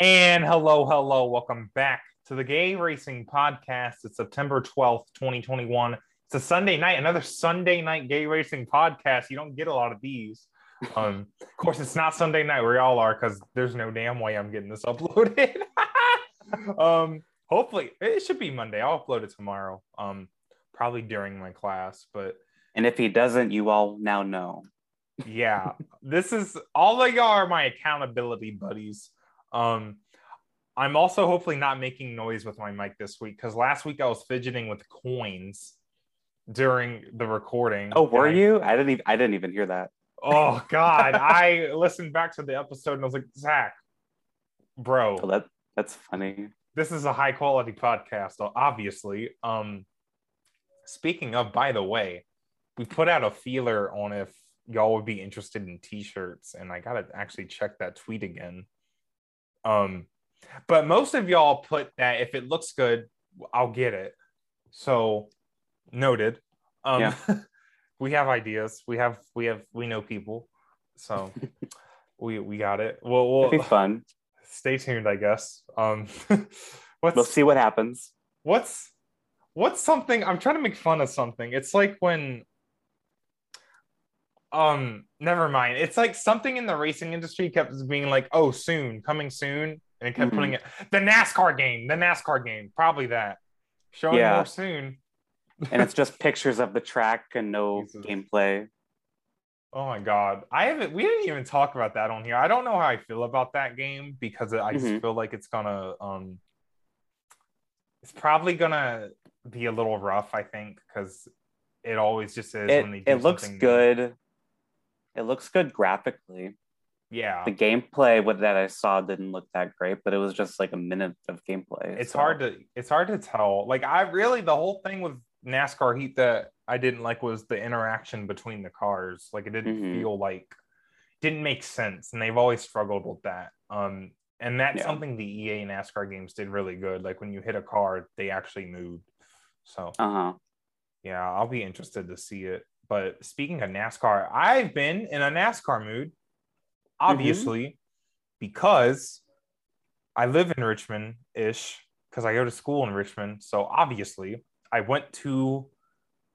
And hello, hello, welcome back to the Gay Racing Podcast. It's September 12th, 2021. It's a Sunday night, another Sunday night gay racing podcast. You don't get a lot of these. Um, of course, it's not Sunday night where y'all are because there's no damn way I'm getting this uploaded. um, hopefully, it should be Monday. I'll upload it tomorrow. Um, probably during my class, but And if he doesn't, you all now know. yeah this is all of y'all are my accountability buddies um i'm also hopefully not making noise with my mic this week because last week i was fidgeting with coins during the recording Oh, were I- you? I didn't even I didn't even hear that. oh god i listened back to the episode and i was like zach bro Oh, that that's funny. this is a high quality podcast obviously um speaking of by the way we put out a feeler on if y'all would be interested in t-shirts and i gotta actually check that tweet again um but most of y'all put that if it looks good i'll get it. So noted. Um Yeah. we have ideas. We have we have we know people. So we we got it. Well we'll It'd be fun. stay tuned i guess. Um what's We'll see what happens. what's what's something i'm trying to make fun of something. It's like when um never mind it's like something in the racing industry kept being like oh soon coming soon and it kept Mhm. putting it the nascar game the nascar game probably that showing Yeah. more soon And it's just pictures of the track and no Jesus. gameplay. oh my god i haven't we didn't even talk about that on here i don't know how i feel about that game because i just Mhm. feel like it's gonna um it's probably gonna be a little rough i think because it always just is It when they do it looks good. It looks good graphically. yeah The gameplay with that I saw didn't look that great, but it was just like a minute of gameplay. it's so- hard to it's hard to tell like i really the whole thing with nascar heat that i didn't like was the interaction between the cars like it didn't Mhm. feel like didn't make sense and they've always struggled with that um and that's Yeah. something the ea nascar games did really good like when you hit a car they actually moved so Uh-huh. yeah i'll be interested to see it but speaking of nascar i've been in a nascar mood obviously because i live in richmond ish because i go to school in richmond so obviously i went to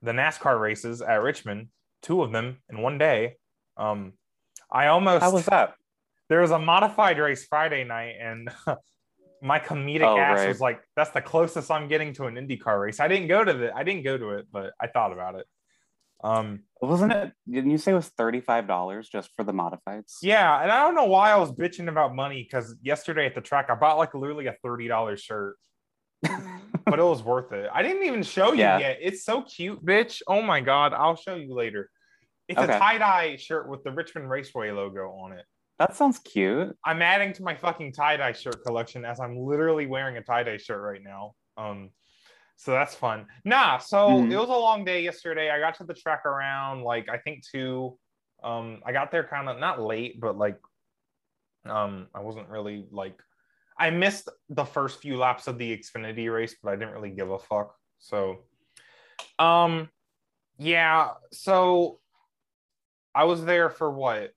the nascar races at richmond two of them in one day um i almost How was that? there was a modified race Friday night, and my comedic Oh, ass right. was like, "That's the closest I'm getting to an IndyCar race." I didn't go to the, I didn't go to it, but I thought about it. Um, Wasn't it didn't you say it was $35 just for the modifieds? yeah, and I don't know why I was bitching about money because yesterday at the track I bought like literally a thirty dollars shirt, but it was worth it. I didn't even show you Yeah. yet. It's so cute, bitch. Oh my god, I'll show you later. It's a tie dye shirt with the Richmond Raceway logo on it. that sounds cute. I'm adding to my fucking tie dye shirt collection as I'm literally wearing a tie dye shirt right now. Um, so that's fun. Nah, so Mhm. it was a long day yesterday. I got to the track around like I think two. Um, I got there kind of not late, but like, um, I wasn't really like, I missed the first few laps of the Xfinity race, but I didn't really give a fuck. So, um, yeah. So I was there for what,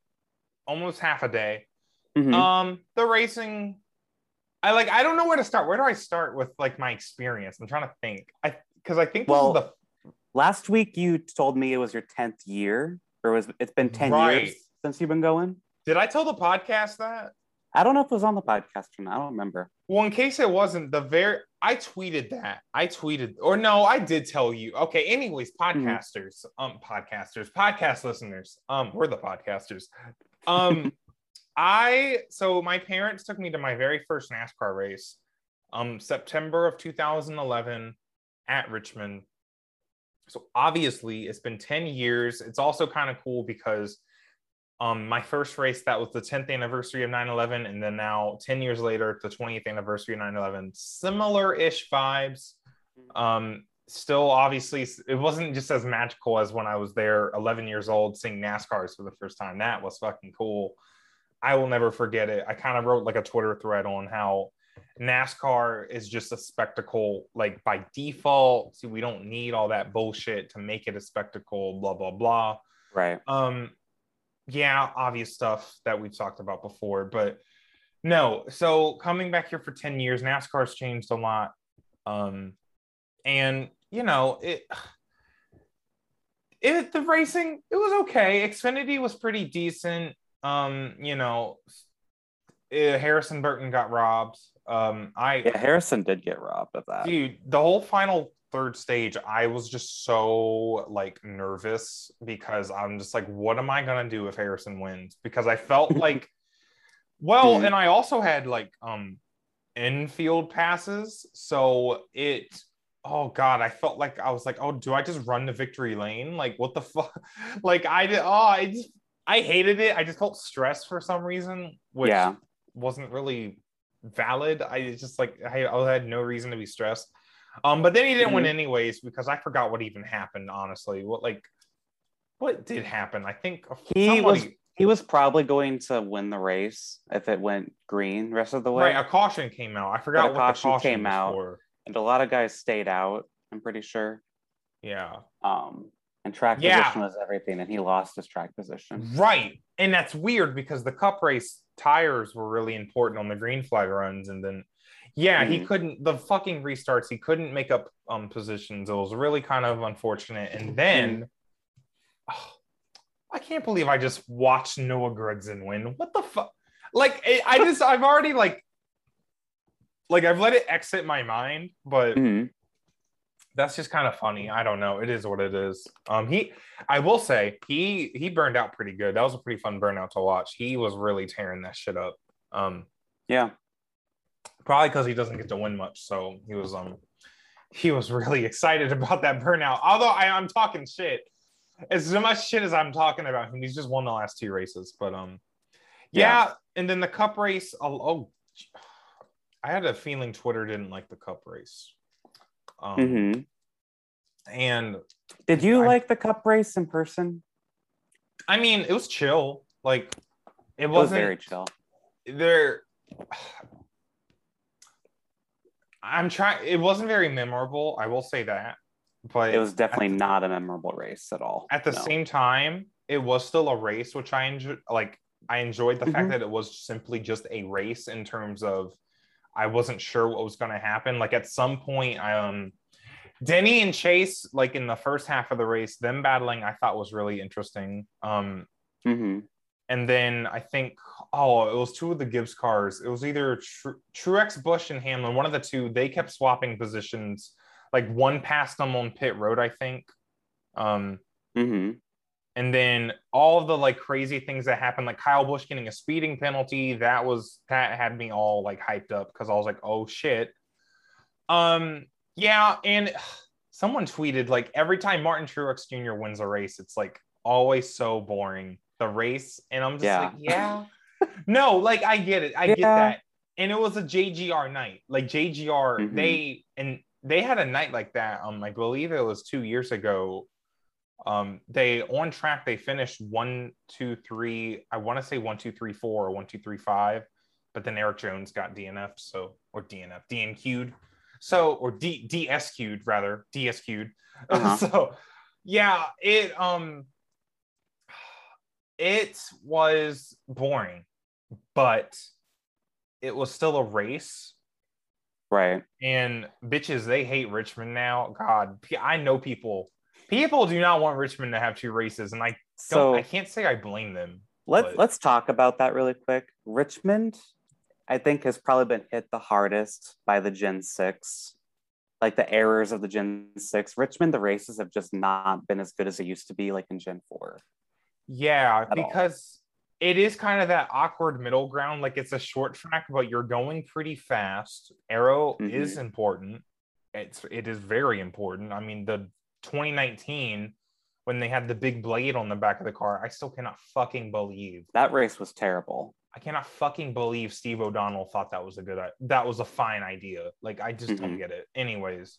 almost half a day. Mhm. Um, the racing, I like. I don't know where to start. Where do I start with like my experience? I'm trying to think. I because I think this Well, is the Last week you told me it was your 10th year, or was it's been 10 Right. years since you've been going? did I tell the podcast that? I don't know if it was on the podcast or not. I don't remember. Well, in case it wasn't the very, I tweeted that. I tweeted, or no, I did tell you. Okay. Anyways, podcasters, um, podcasters, podcast listeners, um, we're the podcasters. Um, I so my parents took me to my very first NASCAR race, um, September of 2011 at Richmond. So obviously, it's been 10 years. It's also kind of cool because um my first race that was the 10th anniversary of 9-11 and then now 10 years later the 20th anniversary of 9-11 similar-ish vibes um still obviously it wasn't just as magical as when i was there 11 years old seeing nascars for the first time that was fucking cool i will never forget it i kind of wrote like a twitter thread on how nascar is just a spectacle like by default see we don't need all that bullshit to make it a spectacle blah blah blah Right. um, yeah, obvious stuff that we've talked about before, but No, so coming back here for 10 years, NASCAR's changed a lot. Um, and you know, it it the racing, it was okay. Xfinity was pretty decent. Um, you know, eh, Harrison Burton got robbed. Um, I Yeah, Harrison did get robbed of that. dude, the whole final third stage, I was just so like nervous because I'm just like, what am I gonna do if Harrison wins? Because I felt like, well, and I also had like um infield passes, so it. Oh God, I felt like I was like, oh, do I just run to victory lane? Like, what the fuck? Like, I did. Oh, I just, I hated it. I just felt stressed for some reason, which Yeah. wasn't really valid. I just like I, I had no reason to be stressed. Um, but then he didn't win Mhm. anyways because I forgot what even happened. Honestly, what like what did happen? I think He somebody, was he was probably going to win the race if it went green the rest of the way. right. A caution came out. I forgot a what caution the caution came was out. for. and a lot of guys stayed out, I'm pretty sure. Yeah, Um and track Yeah. position was everything, and he lost his track position. right. And that's weird because the Cup race tires were really important on the green flag runs, and then yeah, he Mhm. couldn't. The fucking restarts, he couldn't make up um positions. It was really kind of unfortunate. And then. oh, I can't believe I just watched Noah Gragson win. What the fuck? Like, I just, I've already like, like I've let it exit my mind, but Mhm. That's just kind of funny. I don't know. It is what it is. Um, he, I will say, he he burned out pretty good. That was a pretty fun burnout to watch. He was really tearing that shit up. Um, Yeah. probably because he doesn't get to win much, so he was um, he was really excited about that burnout. Although I, I'm talking shit. As much shit as I'm talking about him, he's just won the last two races. But um, yeah, and then the cup race. Oh, oh, I had a feeling Twitter didn't like the cup race. Um, Mhm. and Did you I- like the cup race in person? I mean, it was chill. Like it It was wasn't very chill. there. I'm trying. It wasn't very memorable. I will say that. But It was definitely not a memorable race at all. at the No. same time, it was still a race, which I enjoyed. Like I enjoyed the fact Mhm. that it was simply just a race in terms of I wasn't sure what was going to happen. Like at some point, um, Denny and Chase, like in the first half of the race, them battling, I thought was really interesting. Um, Mhm. and then I think, oh, it was two of the Gibbs cars. It was either Tru- Truex, Busch, and Hamlin. One of the two. They kept swapping positions. Like one passed them on pit road, I think. Um, Mhm. And then all of the like crazy things that happened, like Kyle Busch getting a speeding penalty, that was that had me all like hyped up because I was like, oh shit. Um, yeah, and someone tweeted like every time Martin Truex Jr. wins a race, it's like always so boring. The race, and I'm just Yeah. like, yeah. no, like I get it. I get that. And it was a JGR night. Like JGR, Mhm. they and they had a night like that. Um, I believe it was two years ago. Um, they on track, they finished one, two, three. I want to say one, two, three, four, or one, two, three, five. But then Erik Jones got DNF, so or DNF, DNQ'd. So or D DSQ'd rather, DSQ'd. Uh-huh. so yeah, it um it was boring, but it was still a race. Right. And bitches, they hate Richmond now. God, I know people. People do not want Richmond to have two races, and I don't. So I can't say I blame them. let's but- let's talk about that really quick. Richmond, I think, has probably been hit the hardest by the Gen Six, like the errors of the Gen Six. Richmond, the races have just not been as good as they used to be, like in Gen Four. Yeah, At all. because it is kind of that awkward middle ground. Like it's a short track, but you're going pretty fast. Aero Mhm. is important. It's it is very important. I mean, the 2019 when they had the big blade on the back of the car, I still cannot fucking believe. That race was terrible. I cannot fucking believe Steve O'Donnell thought that was a good that was a fine idea. Like I just don't Mhm. get it. Anyways,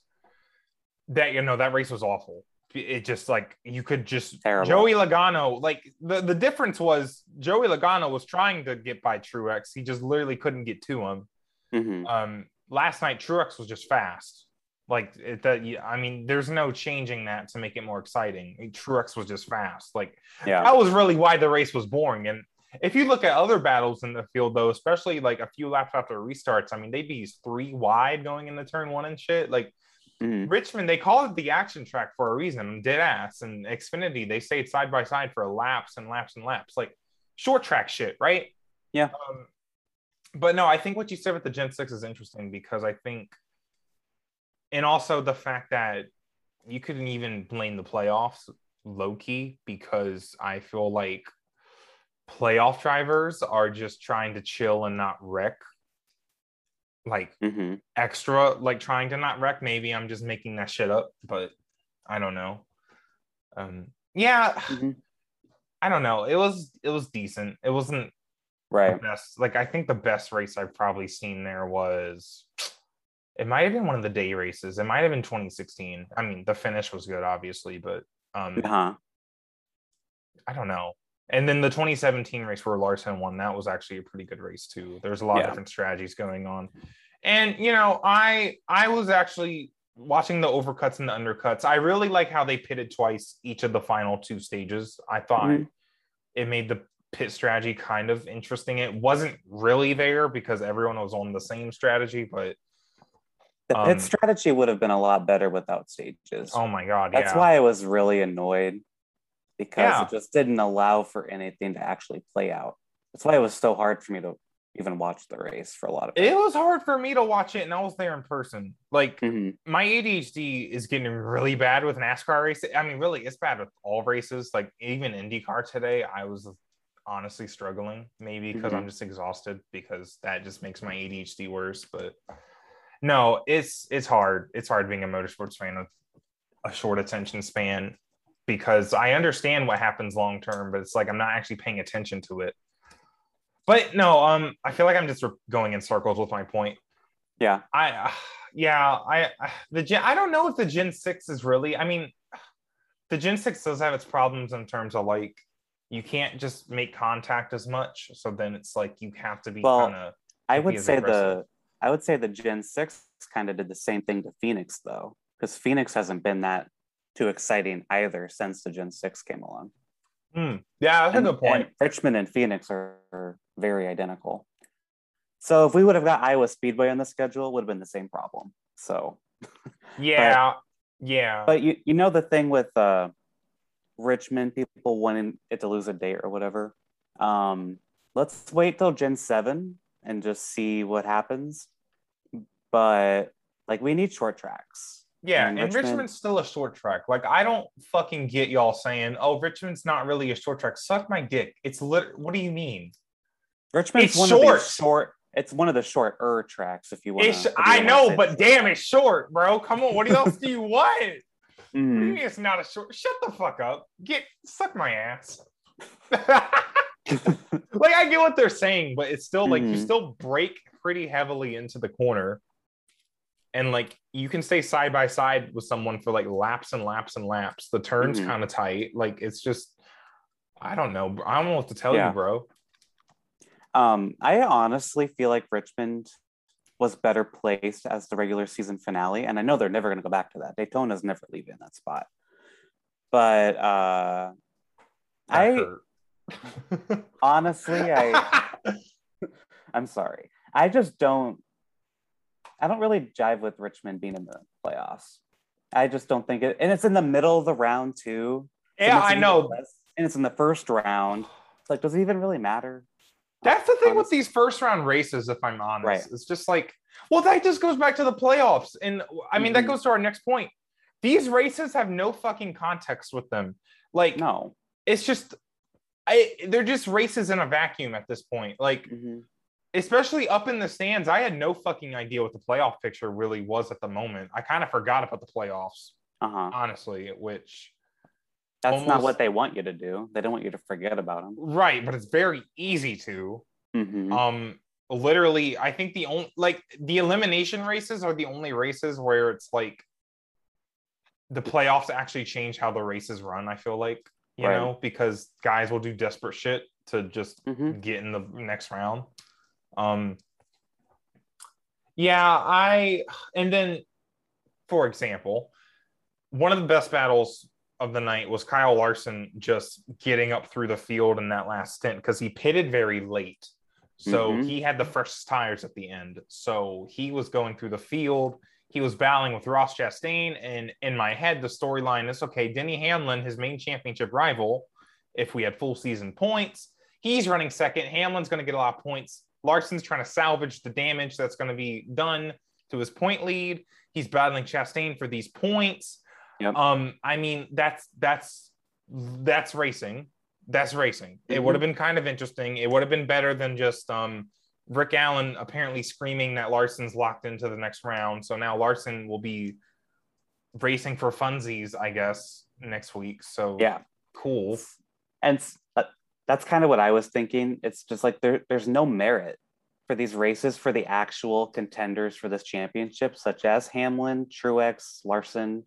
that you know that race was awful. It just like you could just Terrible. Joey Logano like the the difference was Joey Logano was trying to get by Truex. He just literally couldn't get to him. Mhm. Um last night Truex was just fast. Like it, that I mean there's no changing that to make it more exciting. Truex was just fast. Like Yeah. that was really why the race was boring and if you look at other battles in the field, though, especially like a few laps after restarts, I mean, they'd be three wide going into turn one and shit. Like Mhm. Richmond, they call it the action track for a reason. Dead ass and Xfinity, they stayed side by side for laps and laps and laps, like short track shit, right? Yeah. Um, but no, I think what you said with the Gen 6 is interesting because I think, and also the fact that you couldn't even blame the playoffs low key because I feel like playoff drivers are just trying to chill and not wreck like Mhm. extra like trying to not wreck maybe i'm just making that shit up but i don't know um yeah Mhm. i don't know it was it was decent it wasn't the Right. best like i think the best race i've probably seen there was it might have been one of the day races it might have been 2016 i mean the finish was good obviously but um Uh-huh. i don't know and then the 2017 race where Larson won, that was actually a pretty good race too. There's a lot of different strategies going on. And you know, I I was actually watching the overcuts and the undercuts. I really like how they pitted twice each of the final two stages. I thought Mhm. it made the pit strategy kind of interesting. It wasn't really there because everyone was on the same strategy, but The Um, pit strategy would have been a lot better without stages. oh my god, That's yeah. why I was really annoyed because Yeah. it just didn't allow for anything to actually play out. That's why it was so hard for me to even watch the race for a lot of it was hard for me to watch it and I was there in person. Like Mhm. my ADHD is getting really bad with NASCAR races. I mean, really, it's bad with all races. Like even IndyCar today, I was honestly struggling. Maybe because Mhm. I'm just exhausted because that just makes my ADHD worse. But no, it's it's hard. It's hard being a motorsports fan with a short attention span because I understand what happens long term, but it's like I'm not actually paying attention to it. But no, um, I feel like I'm just going in circles with my point. Yeah. I uh, yeah, I uh, the gen I don't know if the Gen 6 is really I mean the Gen 6 does have its problems in terms of like you can't just make contact as much. So then it's like you have to be Well, kind of I would say aggressive. the I would say the Gen 6 kind of did the same thing to Phoenix though, because Phoenix hasn't been that too exciting either since the Gen 6 came along. yeah, that's and, a good point. and Richmond and Phoenix are, are very identical. So if we would have got Iowa Speedway on the schedule, it would have been the same problem. So, Yeah, yeah. but you you know the thing with uh, Richmond people wanting it to lose a date or whatever. Um, let's wait till Gen Seven and just see what happens. But like we need short tracks. Yeah, And and Richmond- Richmond's still a short track. Like I don't fucking get y'all saying, "Oh, Richmond's not really a short track." Suck my dick. It's lit. What do you mean? Richmond's It's one short. of the short. It's one of the shorter tracks if you want. It's I know, but damn, it's short, bro. Come on, what else do you want? What do you Mm. mean it's not a short? Shut the fuck up. Get suck my ass. like I get what they're saying, but it's still like you Mhm. still break pretty heavily into the corner. And like you can stay side by side with someone for like laps and laps and laps. The turn's Mhm. kind of tight. Like it's just I don't know. I don't know what to tell Yeah. you, bro. Um, I honestly feel like Richmond was better placed as the regular season finale, and I know they're never going to go back to that. Daytona's never leaving that spot. But uh, That I honestly, I I'm sorry, I just don't. I don't really jive with Richmond being in the playoffs. I just don't think it, and it's in the middle of the round too. yeah, I know. and it's in the first round. It's like, does it even really matter? That's the thing with these first round races, if I'm honest. Right. It's just like, well, that just goes back to the playoffs. And I mean, that Mhm. goes to our next point. These races have no fucking context with them. Like, No. it's just, I, they're just races in a vacuum at this point. Like, Mhm. Especially up in the stands, I had no fucking idea what the playoff picture really was at the moment. I kind of forgot about the playoffs, Uh huh. honestly, which, That's not what they want you to do. They don't want you to forget about them. right, but it's very easy to. Mm-hmm. um literally i think the only like the elimination races are the only races where it's like the playoffs actually change how the races run i feel like you Right. know because guys will do desperate shit to just Mhm. get in the next round um yeah i and then for example one of the best battles of the night was Kyle Larson just getting up through the field in that last stint because he pitted very late. So Mhm. he had the first tires at the end. So he was going through the field. He was battling with Ross Chastain. And in my head, the storyline is okay, Denny Hamlin, his main championship rival, if we had full season points, he's running second. Hamlin's going to get a lot of points. Larson's trying to salvage the damage that's going to be done to his point lead. He's battling Chastain for these points. Yep. Um, I mean, that's that's that's racing. That's racing. It would have been kind of interesting. It would have been better than just um Rick Allen apparently screaming that Larson's locked into the next round. So now Larson will be racing for funsies, I guess, next week. So Yeah. cool. and that's kind of what I was thinking. It's just like there, there's no merit for these races for the actual contenders for this championship, such as Hamlin, Truex, Larson.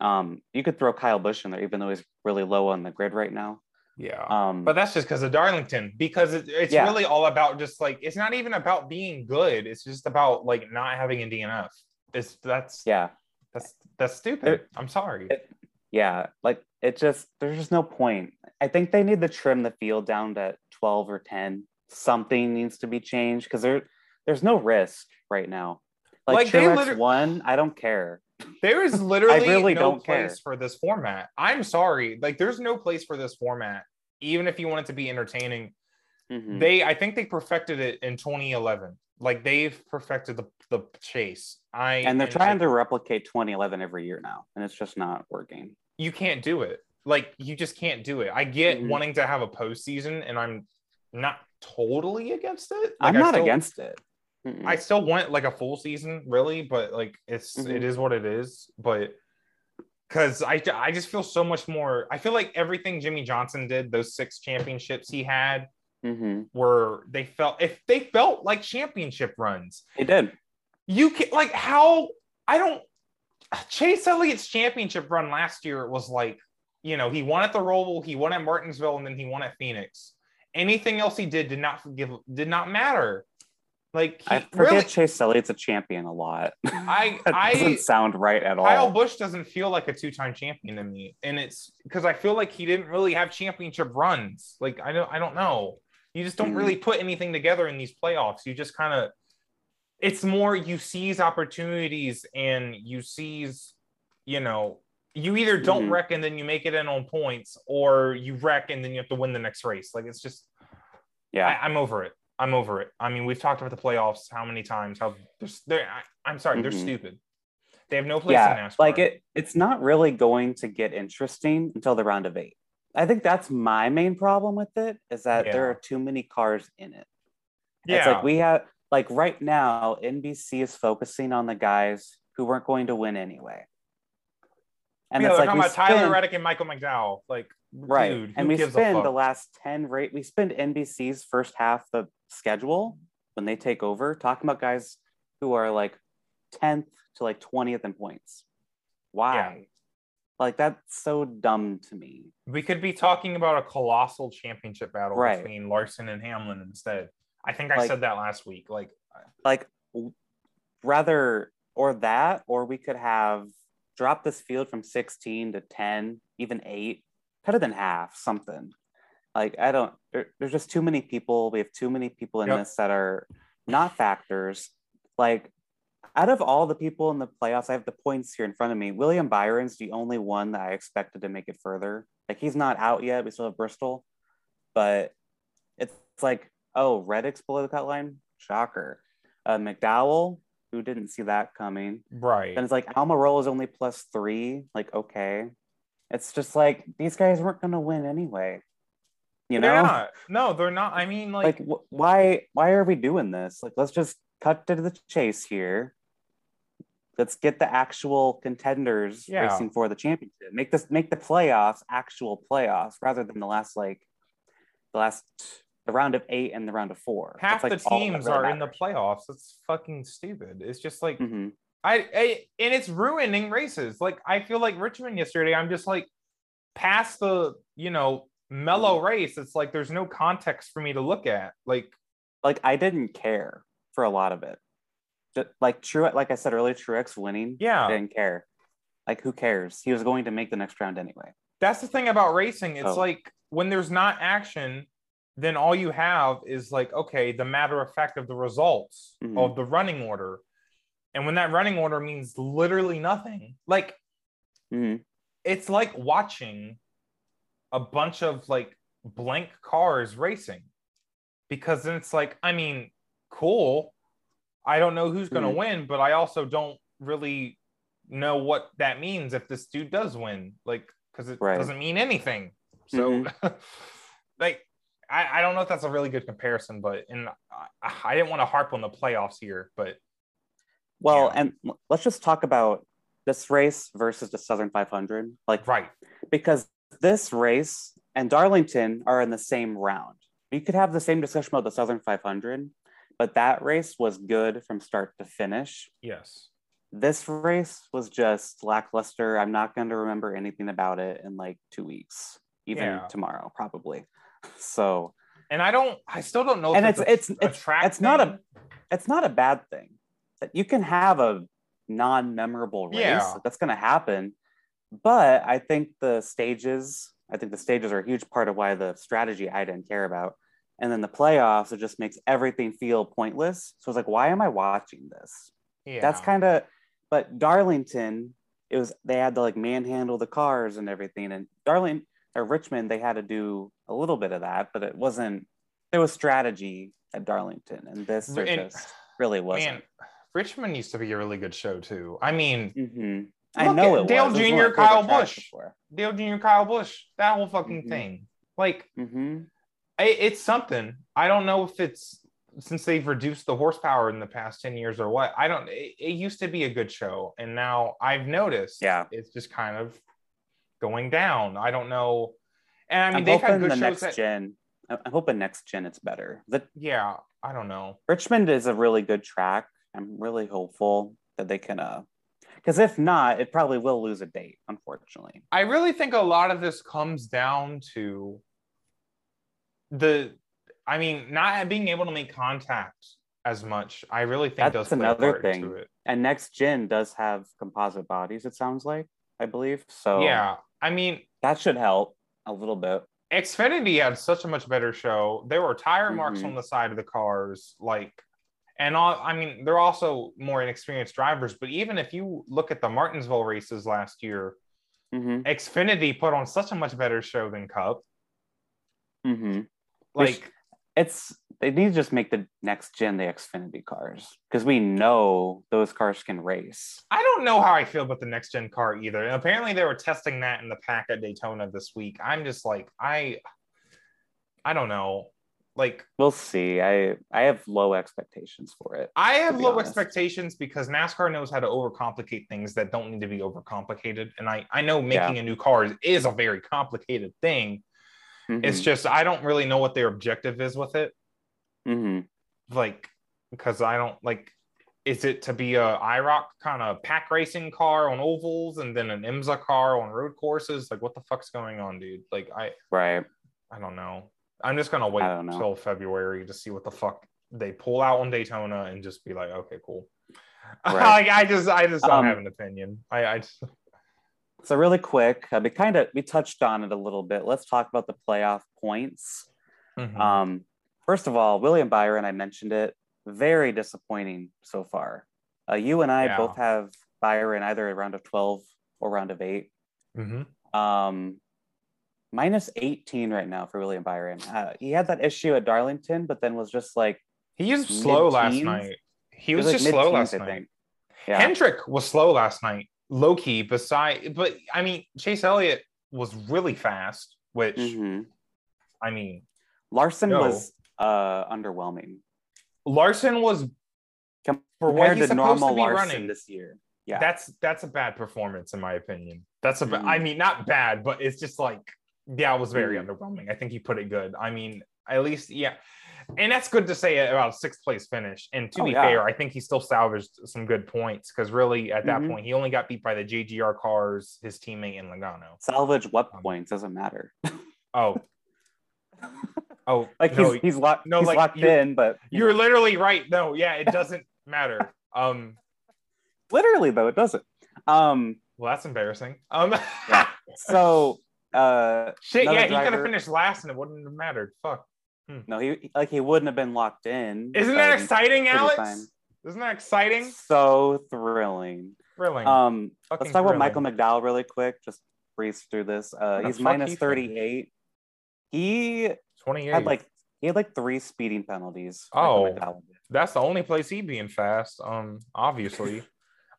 Um, you could throw Kyle Busch in there, even though he's really low on the grid right now. Yeah. Um, But that's just because of Darlington, because it, it's Yeah. really all about just like it's not even about being good. It's just about like not having a DNF. It's that's yeah, that's that's stupid. It- I'm sorry. it- yeah, like it just there's just no point. I think they need to trim the field down to 12 or 10. Something needs to be changed because there there's no risk right now. Like, Like, liter- won, I don't care. There is literally really no place care. for this format. I'm sorry. Like there's no place for this format, even if you want it to be entertaining. Mhm. They I think they perfected it in 2011. Like they've perfected the the chase. I and they're trying to replicate 2011 every year now, and it's just not working. You can't do it. Like you just can't do it. I get Mhm. wanting to have a postseason, and I'm not totally against it. Like, I'm not still- against it. Mm-mm. I still want like a full season, really, but like it's Mhm. it is what it is. But because I I just feel so much more. I feel like everything Jimmie Johnson did, those six championships he had, Mhm. were they felt if they felt like championship runs. He did. You can like how I don't Chase Elliott's championship run last year was like, you know, he won at the Roval, he won at Martinsville, and then he won at Phoenix. Anything else he did did not give did not matter. Like he I forget really, Chase Elliott's a champion a lot. I that I doesn't sound right at all. Kyle. Busch doesn't feel like a two-time champion to me, and it's because I feel like he didn't really have championship runs. Like I don't, I don't know. You just don't Mhm. really put anything together in these playoffs. You just kind of, it's more you seize opportunities and you seize, you know, you either don't Mhm. wreck and then you make it in on points, or you wreck and then you have to win the next race. Like it's just, Yeah. I, I'm over it. I'm over it. I mean, we've talked about the playoffs how many times? How they're, they're I, I'm sorry, they're Mhm. stupid. They have no place in yeah. NASCAR. Like it it's not really going to get interesting until the round of eight. I think that's my main problem with it is that there are too many cars in it. Yeah. It's like we have like right now, NBC is focusing on the guys who weren't going to win anyway. And yeah, it's they're like talking about Tyler Reddick and Michael McDowell. Like, right dude, and we spend the last 10 rate we spend nbc's first half the schedule when they take over talking about guys who are like 10th to like 20th in points why Yeah. like that's so dumb to me we could be talking about a colossal championship battle Right. between Larson and Hamlin instead. I think I Like- said that last week. Like, like rather or that or we could have dropped this field from 16 to 10 even 8 cut it in half something. Like i don't there, there's just too many people. We have too many people in Yep. this that are not factors. Like out of all the people in the playoffs i have the points here in front of me. William byron's the only one that i expected to make it further. Like he's not out yet. We still have bristol. But it's like oh reddick's below the cut line shocker uh, mcdowell who didn't see that coming right. And it's like Almirola is only plus three. Like, okay. It's just like these guys weren't gonna win anyway. You they're know? not. No, they're not. I mean, like, Like wh- why why are we doing this? Like let's just cut to the chase here. Let's get the actual contenders Yeah. racing for the championship. Make this make the playoffs actual playoffs rather than the last like the last the round of eight and the round of four. half like, the teams really are in the playoffs. That's fucking stupid. It's just like, Mhm. I, I and it's ruining races. Like I feel like Richmond yesterday. I'm just like past the you know mellow Mm-hmm. race. It's like there's no context for me to look at. Like like I didn't care for a lot of it. Just, like True, like I said earlier, Truex winning. Yeah. I didn't care. Like, who cares? He was going to make the next round anyway. That's the thing about racing. It's like when there's not action, then all you have is like, okay, the matter of fact of the results Mhm. of the running order. And when that running order means literally nothing, like Mhm. it's like watching a bunch of like blank cars racing because then it's like, I mean, cool. I don't know who's going to Mhm. win, but I also don't really know what that means if this dude does win, like, because it Right. doesn't mean anything. So, like, I, I don't know if that's a really good comparison, but and I, I didn't want to harp on the playoffs here, but Well, Yeah. and let's just talk about this race versus the Southern 500. Like, right, because this race and Darlington are in the same round. You could have the same discussion about the Southern 500, but that race was good from start to finish. yes, This race was just lackluster. I'm not going to remember anything about it in like two weeks, even Yeah. tomorrow, probably. So and I don't, I still don't know. And it's- it's- a it's not a- it's not a bad thing that you can have a non-memorable race Yeah. that's going to happen but i think the stages i think the stages are a huge part of why the strategy i didn't care about and then the playoffs it just makes everything feel pointless so it's like why am i watching this yeah. that's kind of but darlington it was they had to like manhandle the cars and everything and darling or richmond they had to do a little bit of that but it wasn't there was strategy at darlington and this there And- just really wasn't Man, Richmond used to be a really good show too. I mean, Mhm. I know at it Dale was. It was Jr., of my Kyle Busch. Dale Jr., Kyle Busch, that whole fucking Mhm. thing. Like, Mhm. it, it's something. I don't know if it's since they've reduced the horsepower in the past 10 years or what. I don't, it, it used to be a good show. And now I've noticed Yeah. it's just kind of going down. I don't know. And I mean, I'm they've had hoping good the shows next that, gen. I- I'm hoping next gen it's better. The yeah, I don't know. Richmond is a really good track. I'm really hopeful that they can. uh Because if not, it probably will lose a date. Unfortunately. I really think a lot of this comes down to the, I mean, not being able to make contact as much. I really think That's does another thing. And next gen does have composite bodies. It sounds like I believe so. Yeah, I mean, that should help a little bit. Xfinity had such a much better show. There were tire marks Mhm. on the side of the cars, like, and all. I mean, they're also more inexperienced drivers. But even if you look at the Martinsville races last year, hmm Xfinity put on such a much better show than Cup. hmm Like, it's they need to just make the next gen the Xfinity cars because we know those cars can race. I don't know how I feel about the next gen car either. And apparently, they were testing that in the pack at Daytona this week. I'm just like, I, I don't know. Like, We'll see. I I have low expectations for it. I have low honest. expectations because NASCAR knows how to overcomplicate things that don't need to be overcomplicated. And I, I know making a new car is, is a very complicated thing. It's Mhm, just I don't really know what their objective is with it. Mhm. Like, because I don't like is it to be a IROC kind of pack racing car on ovals and then an IMSA car on road courses? Like what the fuck's going on, dude? Like I right. I don't know. I'm just gonna wait until February to see what the fuck they pull out on Daytona and just be like, okay, cool. Right. like I just I just don't Um, have an opinion. I I just, So really quick, uh, we kind of we touched on it a little bit. Let's talk about the playoff points. Mhm. Um, first of all, William Byron, I mentioned it. Very disappointing so far. Uh, you and I Yeah. both have Byron either a round of twelve or round of eight. Mhm. Um, minus 18 right now for William Byron. Uh, he had that issue at Darlington, but then was just like he was slow last night. He was, like just slow last I night. think. Yeah. Hendrick was slow last night, low key. Beside, but I mean, Chase Elliott was really fast, which Mhm. I mean, Larson No. was uh, underwhelming Larson was for what compared he's to supposed normal to be Larson running. this year. Yeah. That's that's a bad performance in my opinion. That's a Mhm. I mean not bad, but it's just like yeah, it was very Mhm. underwhelming. I think he put it good. I mean, at least yeah. And that's good to say about a sixth place finish. And to Oh, be yeah. fair, I think he still salvaged some good points because really at that Mhm. point he only got beat by the JGR cars, his teammate in Logano. Salvage what Um, points doesn't matter. Oh, oh, like no, he's he's locked no, he's like, locked in, but you you're know, literally right. No, yeah, it doesn't matter. Um, literally though it doesn't. Um, Well, that's embarrassing. Um, Yeah. So uh shit. Yeah, he could have driver- finished last, and it wouldn't have mattered. Fuck. no, he like he wouldn't have been locked in. Isn't that exciting, Alex? fine. Isn't that exciting? So thrilling. Thrilling. Um, Fucking let's talk about. Michael McDowell really quick. Just breeze through this. Uh, he's minus finished? 38. He 28. had like he had like three speeding penalties. Oh. That's the only place he'd be in fast. Um, obviously.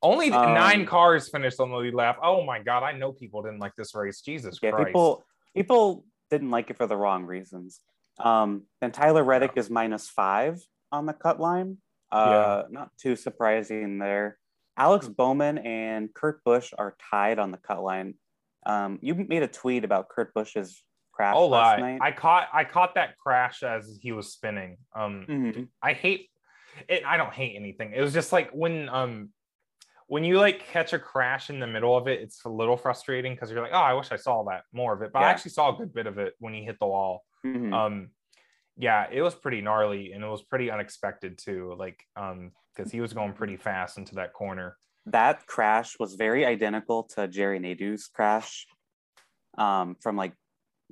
Only Um, nine cars finished on the lead lap. Oh my god, I know people didn't like this race. Jesus Yeah, Christ. people people didn't like it for the wrong reasons. Um, then Tyler Reddick is minus five on the cut line. Uh, not too surprising there. Alex Bowman and Kurt Busch are tied on the cut line. Um, you made a tweet about Kurt Busch's crash Oh last lie. night. I caught I caught that crash as he was spinning. Um Mhm. I hate it. I don't hate anything. It was just like when um when you like catch a crash in the middle of it, it's a little frustrating because you're like, oh, I wish I saw that more of it. But I actually saw a good bit of it when he hit the wall. Mhm. Um yeah, it was pretty gnarly and it was pretty unexpected too. Like um because he was going pretty fast into that corner. that crash was very identical to Jerry Nadeau's crash um, from like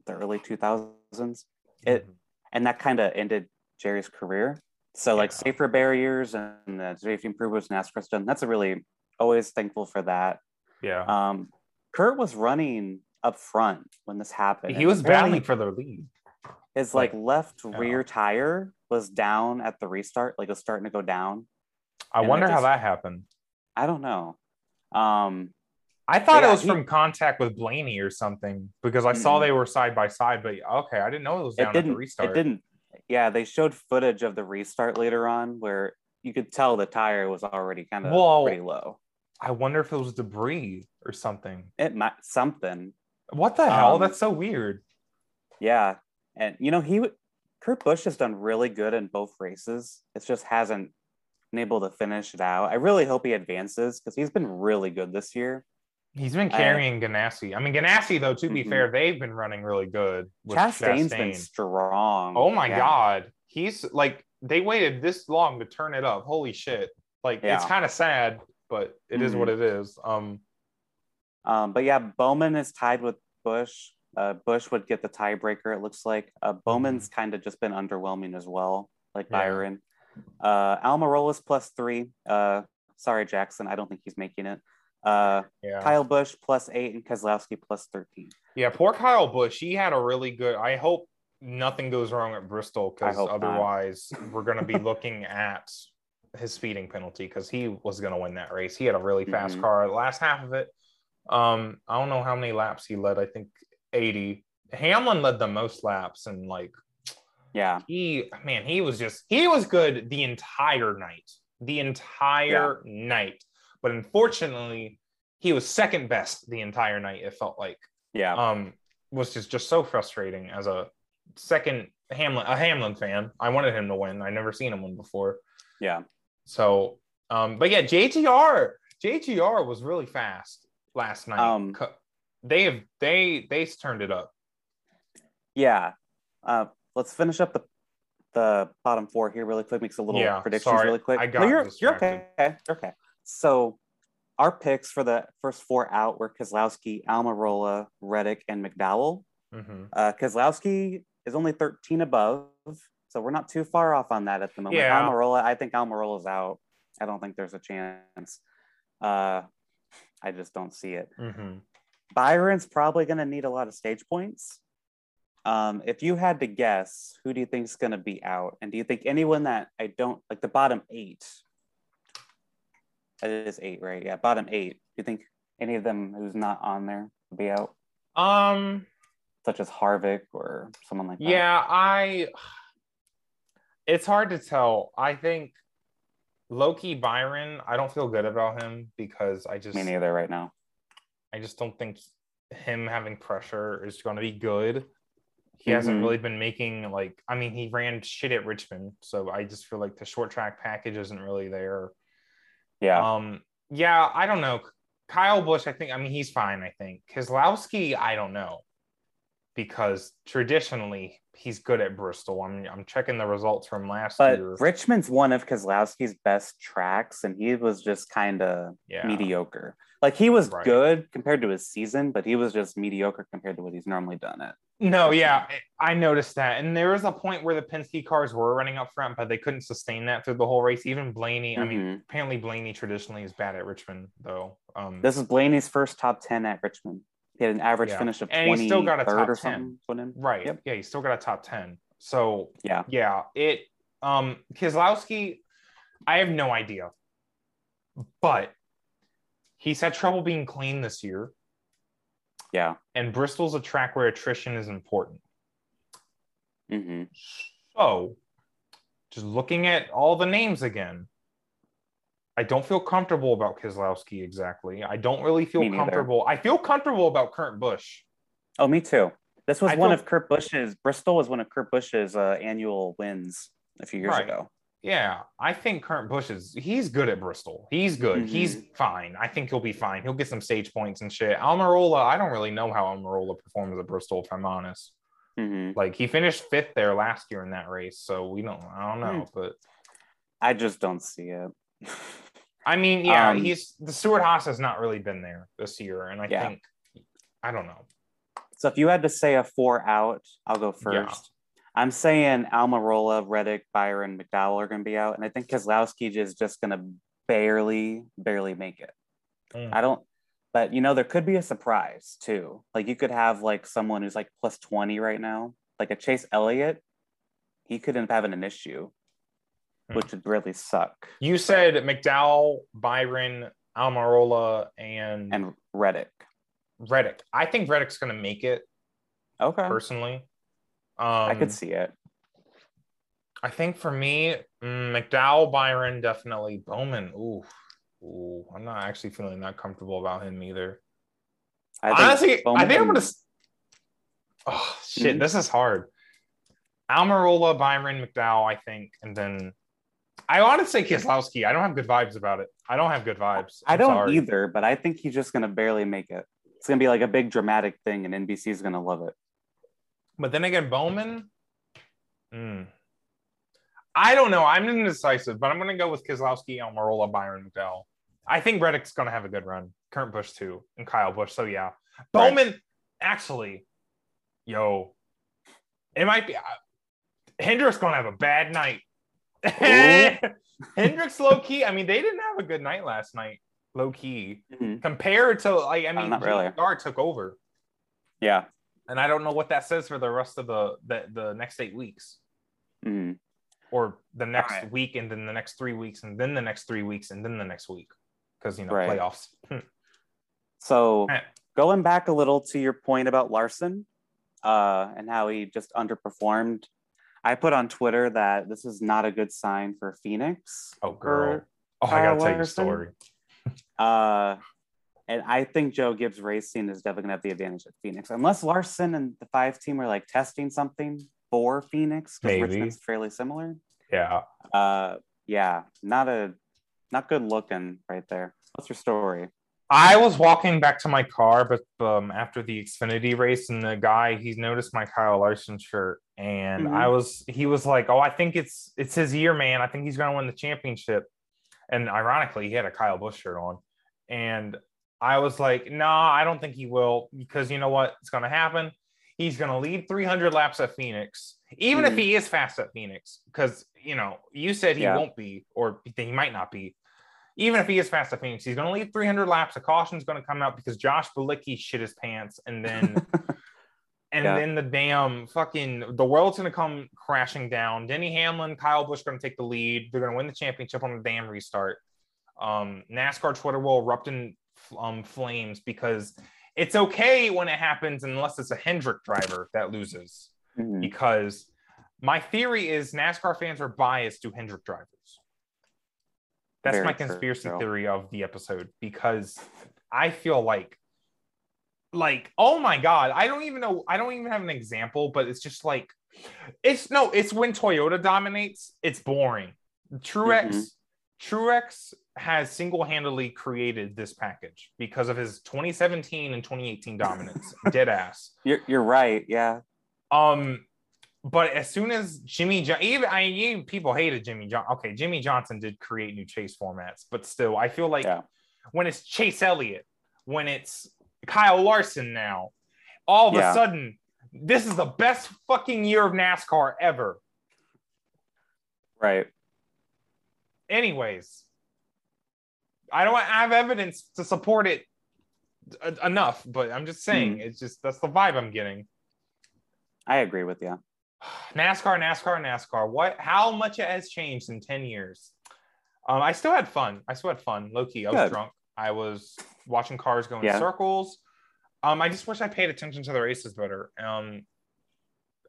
the early 2000s. It and that kind of ended Jerry's career. So like safer barriers and the safety improvements NASCAR's done. That's a really always thankful for that. yeah. Um, Kurt was running up front when this happened. he was battling for the lead. his like, like, left yeah. rear tire was down at the restart, like it was starting to go down. I wonder how that happened. I don't know. Um, I thought Yeah, it was he- from contact with Blaney or something because I saw they were side by side. But okay, I didn't know it was it down at the didn't restart. it didn't yeah they showed footage of the restart later on where you could tell the tire was already kind of Whoa. pretty low I wonder if it was debris or something. it might something What the hell? Um, That's so weird. yeah and you know he kurt busch has done really good in both races it just hasn't been able to finish it out i really hope he advances because he's been really good this year He's been carrying Ganassi. I mean, Ganassi though. To be Mhm. fair, they've been running really good. with chastain's been strong Oh my Yeah. god, he's like they waited this long to turn it up. Holy shit! Like it's kind of sad, but it is Mhm. what it is. Um, Um, but yeah, Bowman is tied with Busch. Uh, Busch would get the tiebreaker. It looks like uh, Bowman's kind of just been underwhelming as well, like Mm-hmm. Yeah. Byron. Uh, Almirola's plus three. Uh, sorry, Jackson. I don't think he's making it. Uh, yeah. Kyle Busch plus eight and Keselowski plus thirteen. Yeah, poor Kyle Busch. He had a really good. I hope nothing goes wrong at Bristol because otherwise we're going to be looking at his speeding penalty because he was going to win that race. He had a really fast Mhm. car. Last half of it, um, I don't know how many laps he led. I think eighty. Hamlin led the most laps and like Yeah, he man he was just he was good the entire night the entire night but unfortunately he was second best the entire night it felt like yeah, um was just just so frustrating as a second hamlin a hamlin fan i wanted him to win i never seen him win before yeah. so um but yeah jgr jgr was really fast last night Um, they have they they turned it up Yeah. Uh, let's finish up the the bottom four here really quick. Makes a little Yeah, predictions sorry. really quick. I got no, you're, you're okay. You're okay. So our picks for the first four out were Keselowski, Almirola, Reddick, and McDowell. Mhm. Uh, Keselowski is only 13 above, so we're not too far off on that at the moment. Yeah. Almirola, I think Almirola's out. I don't think there's a chance. Uh, I just don't see it. Mhm. Byron's probably going to need a lot of stage points. Um, if you had to guess, who do you think is going to be out? And do you think anyone that I don't like the bottom eight? It is eight, right? Yeah, bottom eight. Do you think any of them who's not on there will be out, um such as Harvick or someone like that? Yeah, I. It's hard to tell. I think Loki Byron. I don't feel good about him because I just, me neither right now. I just don't think him having pressure is going to be good. He hasn't Mhm. really been making like. I mean, he ran shit at Richmond, so I just feel like the short track package isn't really there. Yeah, Um, yeah, I don't know. Kyle Busch, I think. I mean, he's fine. I think Keselowski, I don't know. because traditionally he's good at Bristol. I'm I'm checking the results from last But year. Richmond's one of Keselowski's best tracks, and he was just kind of Yeah. mediocre. Like he was Right. good compared to his season, but he was just mediocre compared to what he's normally done it. No, yeah, I noticed that. And there was a point where the Penske cars were running up front, but they couldn't sustain that through the whole race. Even Blaney, I mean, Mhm. apparently Blaney traditionally is bad at Richmond, though. Um, This is Blaney's first top 10 at Richmond. He had an average Yeah. finish of And 20 he still got a top or 10. something. right. Yep. Yeah, he still got a top 10. So Yeah. yeah, it um Keselowski, I have no idea. But he's had trouble being clean this year. Yeah. And Bristol's a track where attrition is important. hmm So, just looking at all the names again, I don't feel comfortable about Keselowski exactly. I don't really feel comfortable. I feel comfortable about Kurt Busch. Oh, me too. This was I one of Kurt Busch's, Bristol was one of Kurt Busch's uh, annual wins a few years Right. ago. Yeah, I think Kurt Busch is he's good at Bristol. He's good. He's Mhm. fine. I think he'll be fine. He'll get some stage points and shit. Almirola, I don't really know how Almirola performs at Bristol, if I'm honest. hmm Like he finished fifth there last year in that race, so we don't. I don't know, but I just don't see it. I mean, yeah, Um, he's the Stewart-Haas has not really been there this year, and I Yeah. think I don't know. So if you had to say a four out, I'll go first. I'm saying Almirola, Reddick, Byron, McDowell are going to be out, and I think Keselowski is just going to barely, barely make it. Mm. I don't, but you know, there could be a surprise too. Like you could have like someone who's like plus 20 right now, like a Chase Elliott. He could end up having an issue, Hmm. which would really suck. You said McDowell, Byron, Almirola, and, And Reddick. Reddick. I think Reddick's going to make it Okay. personally. Um, I could see it. I think for me, mm, McDowell, Byron, definitely Bowman. Ooh, ooh, I'm not actually feeling that comfortable about him either. I think Honestly, I think I'm gonna. Oh shit, Mhm. this is hard. Almirola, Byron, McDowell, I think, and then I want to say Keselowski. I don't have good vibes about it. I don't have good vibes. I I'm don't sorry. either, but I think he's just going to barely make it. It's going to be like a big dramatic thing, and NBC is going to love it. But then again, Bowman. Hmm. I don't know. I'm indecisive, but I'm going to go with Keselowski, Almirola, Byron, McDowell. I think Reddick's going to have a good run. Kurt Busch too, and Kyle Busch. So yeah, Bowman. Actually, yo, it might be. Uh, Hendrick's going to have a bad night. Hendrick's low key. I mean, they didn't have a good night last night. Low key compared to like I mean, not really. Took over, Yeah. And I don't know what that says for the rest of the the, the next eight weeks Mhm. or the next Right. week and then the next three weeks and then the next three weeks and then the next week because you know Right. playoffs. So Eh. going back a little to your point about Larson uh, and how he just underperformed, I put on Twitter that this is not a good sign for Phoenix. oh girl, oh I gotta tell you a story. Uh, and I think Joe Gibbs Racing is definitely going to have the advantage at Phoenix, unless Larson and the five team are like testing something for Phoenix because Richmond's fairly similar. Yeah, Uh, yeah, not a not good looking right there. What's your story? I was walking back to my car, but um, after the Xfinity race, and the guy he noticed my Kyle Larson shirt, and Mhm. I was he was like, "Oh, I think it's it's his year, man. I think he's gonna win the championship." And ironically, he had a Kyle Busch shirt on, and I was like, "Nah, I don't think he will because you know what? It's gonna happen. He's gonna lead 300 laps at Phoenix, even if Mhm. he is fast at Phoenix, because you know you said he Yeah. won't be, or he might not be." even if he is fast at Phoenix, he's going to lead 300 laps. A caution's going to come out because Josh Bilicki shit his pants, and then and Yeah. then the damn fucking the world's going to come crashing down. Denny Hamlin, Kyle Busch going to take the lead. They're going to win the championship on the damn restart. Um, NASCAR Twitter will erupt in um, flames because it's okay when it happens unless it's a Hendrick driver that loses Mhm. because my theory is NASCAR fans are biased to Hendrick drivers. That's Very my conspiracy Joe. theory of the episode because I feel like, like, oh my god, I don't even know, I don't even have an example, but it's just like, it's no, it's when Toyota dominates, it's boring. Truex, Mhm. Truex has single-handedly created this package because of his 2017 and 2018 dominance. Dead ass. You're you're right. Yeah. Um, but as soon as Jimmy, jo- even I even people hated Jimmy John. Okay, Jimmie Johnson did create new chase formats, but still, I feel like Yeah. when it's Chase Elliott, when it's Kyle Larson now, all of Yeah. a sudden, this is the best fucking year of NASCAR ever. Right. Anyways, I don't have evidence to support it enough, but I'm just saying Hmm. it's just that's the vibe I'm getting. I agree with you. NASCAR, NASCAR, NASCAR. What? How much it has changed in ten years? Um, I still had fun. I still had fun. Low key, I was Good. drunk. I was watching cars go in Yeah. circles. Um, I just wish I paid attention to the races better. Um,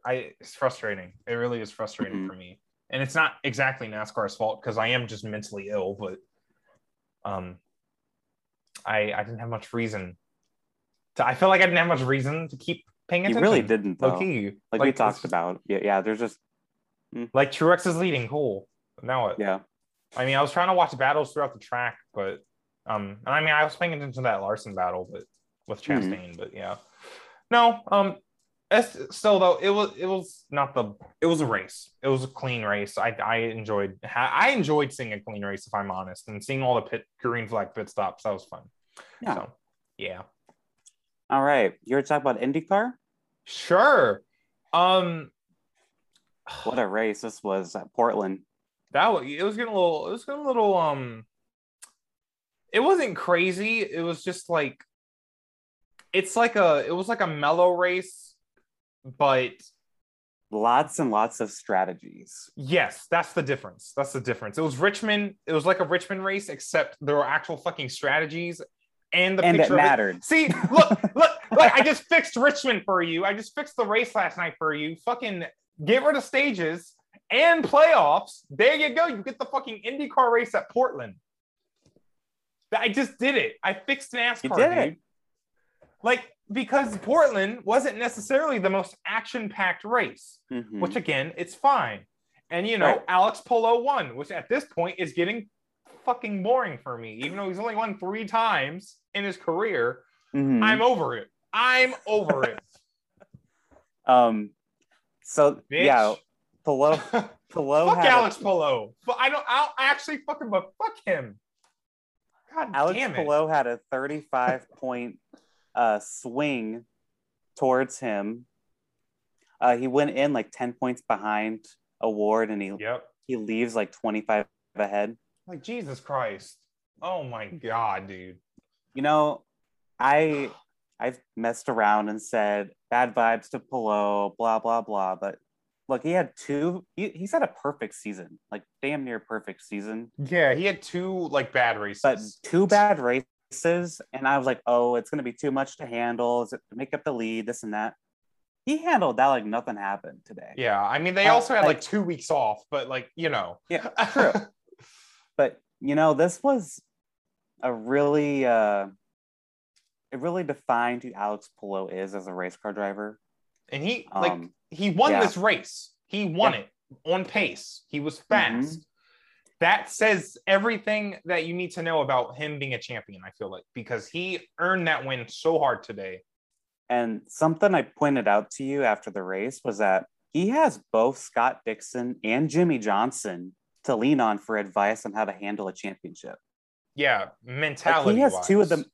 I it's frustrating. It really is frustrating Mhm. for me, and it's not exactly NASCAR's fault because I am just mentally ill. But um, I I didn't have much reason. To, I feel like I didn't have much reason to keep paying attention. You really didn't though. key, Like, we talked about. Yeah, yeah, there's just like Truex is leading, cool. Now what? yeah. I mean, I was trying to watch battles throughout the track, but um, and I mean, I was paying attention to that Larson battle, but with Hmm. Chastain, but yeah, no, um, still though, it was it was not the it was a race. It was a clean race. I I enjoyed I enjoyed seeing a clean race, if I'm honest, and seeing all the pit green flag pit stops. That was fun. Yeah. So, yeah. All right. You were talking about IndyCar? Sure. Um, What a race this was at Portland. that was it was getting a little it was getting a little um it wasn't crazy it was just like it's like a it was like a mellow race but Lots and lots of strategies. yes that's the difference. That's the difference. It was richmond it was like a richmond race except there were actual fucking strategies and the and it. picture mattered. see look look like i just fixed richmond for you. I just fixed the race last night for you. Fucking get rid of stages and playoffs. There you go. You get the fucking indycar race at portland. I just did it. I fixed nascar You did it. dude. like because portland wasn't necessarily the most action-packed race Mhm. which again, it's fine. And you know, Right. Alex Palou won, which at this point is getting fucking boring for me. Even though he's only won three times in his career, Mhm. I'm over it. I'm over it. um so Bitch. yeah, Palou Palou fuck had a- Alex Palou. But I don't. I'll actually fucking. But fuck him. God Alex damn it. Palou had a 35 point uh, swing towards him. Uh, he went in like 10 points behind O'Ward and he, Yep. he leaves like 25 ahead. Like Jesus Christ. Oh my god, dude. You know, I I've messed around and said bad vibes to Palou, blah blah blah. But look, he had two. He, he's had a perfect season, like damn near perfect season. Yeah, he had two like bad races. but two bad races, and I was like, oh, it's gonna be too much to handle. Is it to make up the lead? This and that. He handled that like nothing happened today. yeah, I mean they Uh, also had like like- two weeks off, but like you know. Yeah, true. But you know, this was a really uh it really defined who Alex Palou is as a race car driver. and he like Um, he won yeah. this race. He won Yeah. it on pace. He was Mm-hmm. That says everything that you need to know about him being a champion, I feel like, because he earned that win so hard today. And something I pointed out to you after the race was that he has both Scott Dixon and Jimmie Johnson to lean on for advice on how to handle a championship. Yeah, Like, mentality. he has two of them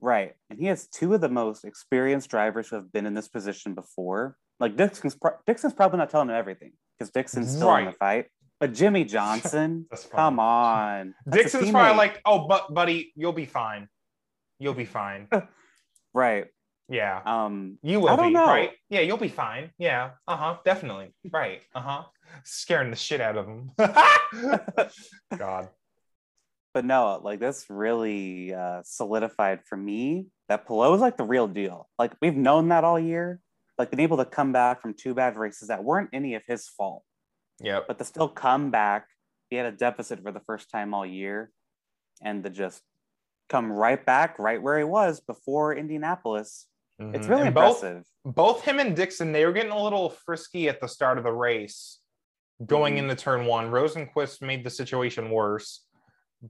right and he has two of the most experienced drivers who have been in this position before like dixon's pro- dixon's probably not telling him everything because dixon's still in the fight but jimmie johnson come on That's Dixon's probably like, oh, but buddy, you'll be fine. You'll be fine. right Yeah. um You will be, know. right? Yeah, you'll be fine. Yeah. Uh-huh. Definitely. Right. Uh-huh. Scaring the shit out of him. God. but no like this really uh solidified for me that Palou is like the real deal like we've known that all year like been able to come back from two bad races that weren't any of his fault Yep. but to still come back, he had a deficit for the first time all year, and to just come right back right where he was before Indianapolis. It's Mhm. really And both, impressive. both him and Dixon, they were getting a little frisky at the start of the race, going Mhm. into turn one. Rosenqvist made the situation worse.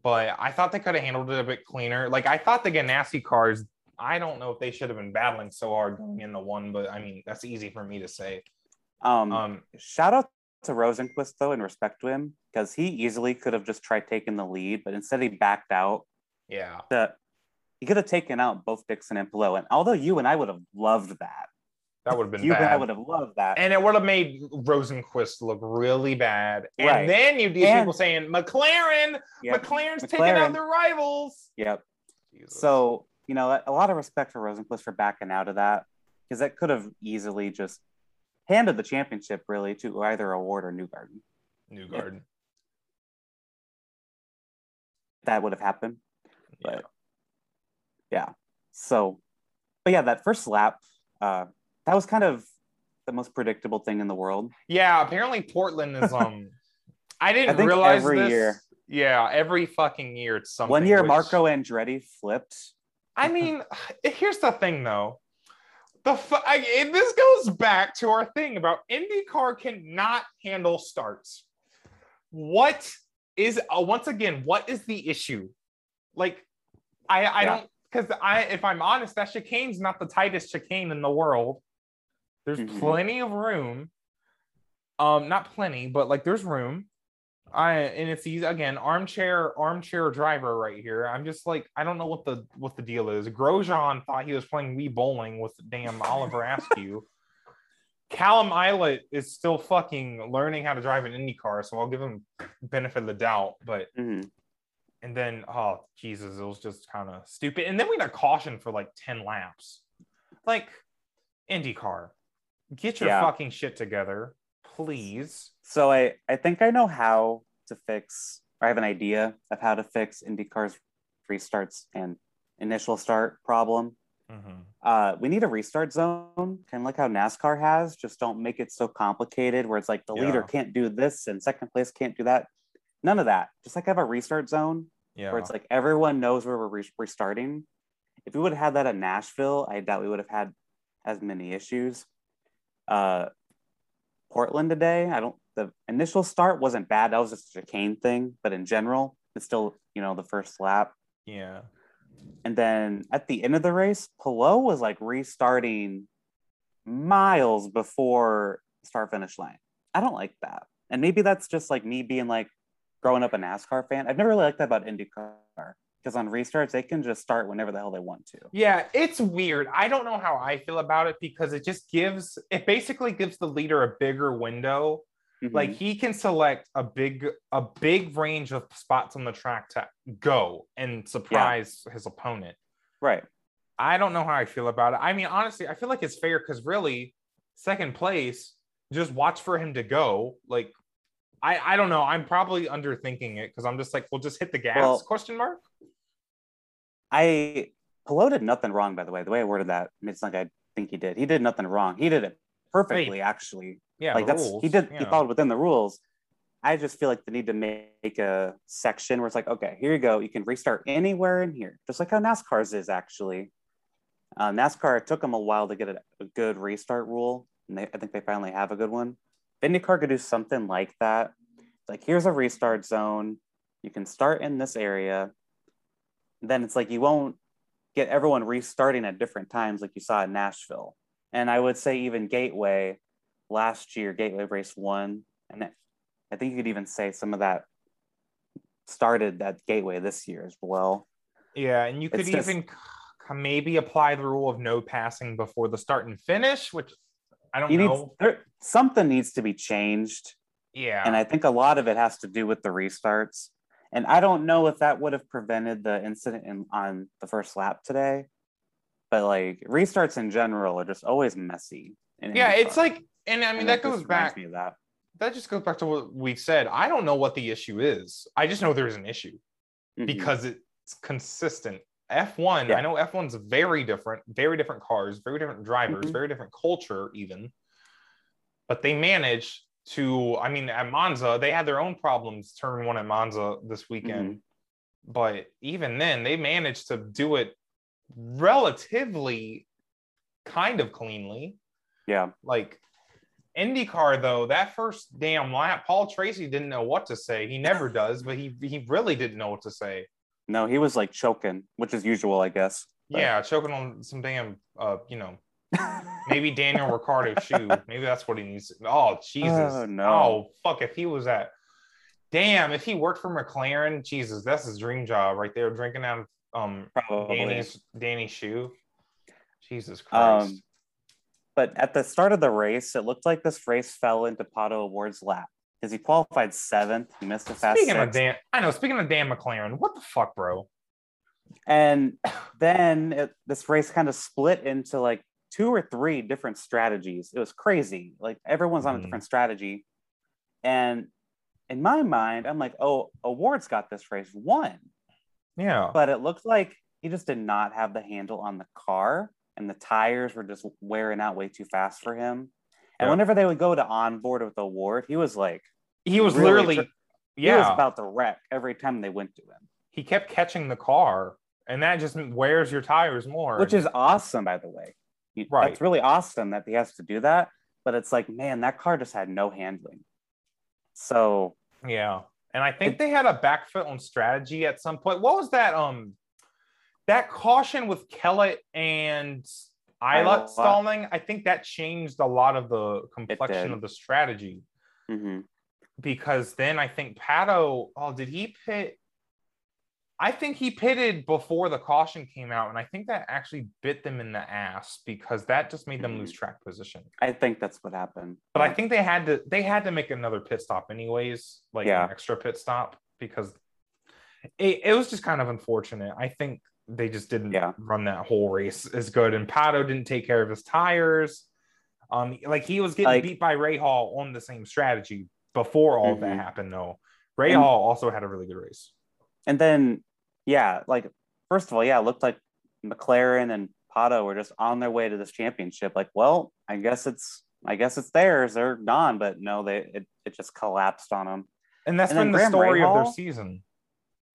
but I thought they could have handled it a bit cleaner. Like I thought the Ganassi cars, I don't know if they should have been battling so hard going into one, but I mean that's easy for me to say. Um, Um, shout out to Rosenqvist though, in respect to him, because he easily could have just tried taking the lead, but instead he backed out. yeah, he could have taken out both Dixon and Palou. And although you and I would have loved that, that would have been you and I would have loved that. and it would have made Rosenqvist look really bad. And Right. then you'd get people saying, McLaren, Yep. McLaren's taking out McLaren. their rivals. Yep. Jesus. So, you know, a lot of respect for Rosenqvist for backing out of that because that could have easily just handed the championship really to either O'Ward or Newgarden. New Garden. That would have happened. Yeah. But yeah. So, but yeah, that first lap, uh, that was kind of the most predictable thing in the world. Yeah, apparently Portland is um I didn't I realize every this. year. Yeah, every fucking year it's something. One year, which- Marco Andretti flipped. I mean, here's the thing though. The fu- I, it- this goes back to our thing about IndyCar cannot handle starts. What is uh, once again? What is the issue? Like, I I Yeah. don't because I if I'm honest, that chicane's not the tightest chicane in the world. There's Mhm. plenty of room. Um, not plenty, but like there's room. I and it's easy again, armchair, armchair driver right here. I'm just like, I don't know what the what the deal is. Grosjean thought he was playing Wii bowling with damn Oliver Askew. Callum Ilott is still fucking learning how to drive an Indy car, so I'll give him benefit of the doubt. But Mhm. and then oh Jesus, it was just kind of stupid. And then we got caution for like 10 laps. Like IndyCar, get your Yeah. fucking shit together, please. So I, I think I know how to fix, or I have an idea of how to fix IndyCar's restarts and initial start problem. Mhm. Uh, we need a restart zone, kind of like how NASCAR has. Just don't make it so complicated where it's like the leader can't do this and second place can't do that. None of that. Just like have a restart zone Yeah. where it's like everyone knows where we're re- restarting. If we would have had that at Nashville, I doubt we would have had as many issues. Uh, Portland today, I don't. The initial start wasn't bad. That was just a chicane thing, but in general, it's still you know the first lap. yeah. And then at the end of the race, Palou was like restarting miles before start finish line. I don't like that. And maybe that's just like me being like growing up a NASCAR fan. I've never really liked that about IndyCar because on restarts, they can just start whenever the hell they want to. Yeah, it's weird. I don't know how I feel about it because it just gives it basically gives the leader a bigger window. Mhm. Like he can select a big a big range of spots on the track to go and surprise his opponent. right. I don't know how I feel about it. I mean, honestly, I feel like it's fair because really, second place, just watch for him to go. Like, I I don't know. I'm probably underthinking it because I'm just like, well, just hit the gas? Well- question mark. I Palou did nothing wrong, by the way. The way I worded that, it's like I think he did. He did nothing wrong. He did it perfectly, actually. Yeah, like that's rules, he did. He yeah. followed within the rules. I just feel like the need to make a section where it's like, okay, here you go. You can restart anywhere in here, just like how NASCAR's is actually. Uh, NASCAR it took them a while to get a, a good restart rule, and they, I think they finally have a good one. If IndyCar could do something like that, like here's a restart zone. You can start in this area. Then it's like you won't get everyone restarting at different times like you saw in Nashville. And I would say even Gateway last year, Gateway race one, and it- I think you could even say some of that started at Gateway this year as well. Yeah, and you could It's even c- maybe apply the rule of no passing before the start and finish, which I don't know. there, something needs to be changed, yeah, and I think a lot of it has to do with the restarts. And I don't know if that would have prevented the incident in, on the first lap today, but like restarts in general are just always messy. yeah, it's like, and I mean And that just goes back. that. That just goes back to what we said. I don't know what the issue is. I just know there's an issue Mhm. because it's consistent. F1, Yeah. I know F1's very different, very different cars, very different drivers, Mhm. very different culture, even. But they managed to, I mean, at Monza, they had their own problems turn one at Monza this weekend. But even then, they managed to do it relatively kind of cleanly. yeah. Like, IndyCar though, that first damn lap, Paul Tracy didn't know what to say. He never does, but he he really didn't know what to say. No, he was like choking, which is usual, I guess. But- Yeah, choking on some damn, uh, you know, maybe Daniel Ricciardo's shoe. Maybe that's what he needs. Oh Jesus! Oh, no. Oh fuck! If he was at, damn, if he worked for McLaren, Jesus, that's his dream job right there. Drinking out of um Probably. Danny's Danny's shoe. Jesus Christ! Um, but at the start of the race, it looked like this race fell into Pato O'Ward's lap because he qualified seventh. He missed a fast speaking of. Dan, I know. Speaking of Dan McLaren, what the fuck, bro? And then it, this race kind of split into like two or three different strategies. It was crazy. Like everyone's on a Mhm. different strategy. And in my mind, I'm like, oh, O'Ward's got this race won. Yeah, But it looked like he just did not have the handle on the car and the tires were just wearing out way too fast for him. And Yeah. whenever they would go to onboard with the ward, he was like, he was really literally, tr- he was yeah, about to wreck every time they went to him, he kept catching the car, and that just wears your tires more. which is awesome, by the way. Right. That's really awesome that he has to do that. But it's like, man, that car just had no handling. So Yeah. And I think they had a back foot on strategy at some point. What was that? Um that caution with Kellett and Ilott stalling, I think that changed a lot of the complexion of the strategy mhm. because then I think Pato, oh, did he pit? I think he pitted before the caution came out, and I think that actually bit them in the ass because that just made them lose track position. I think that's what happened. But I think they had to they had to make another pit stop anyways, like Yeah. an extra pit stop because it, it was just kind of unfortunate. I think they just didn't Yeah. run that whole race as good. And Pato didn't take care of his tires. Um, like he was getting Like- beat by Rahal on the same strategy before all of that happened, though. Ray And- Hall also had a really good race. And then, yeah, like first of all, yeah, it looked like McLaren and Pato were just on their way to this championship. Like, well, I guess it's, I guess it's theirs. They're gone, but no, they it, it just collapsed on them. And that's And been the Graham story of their season.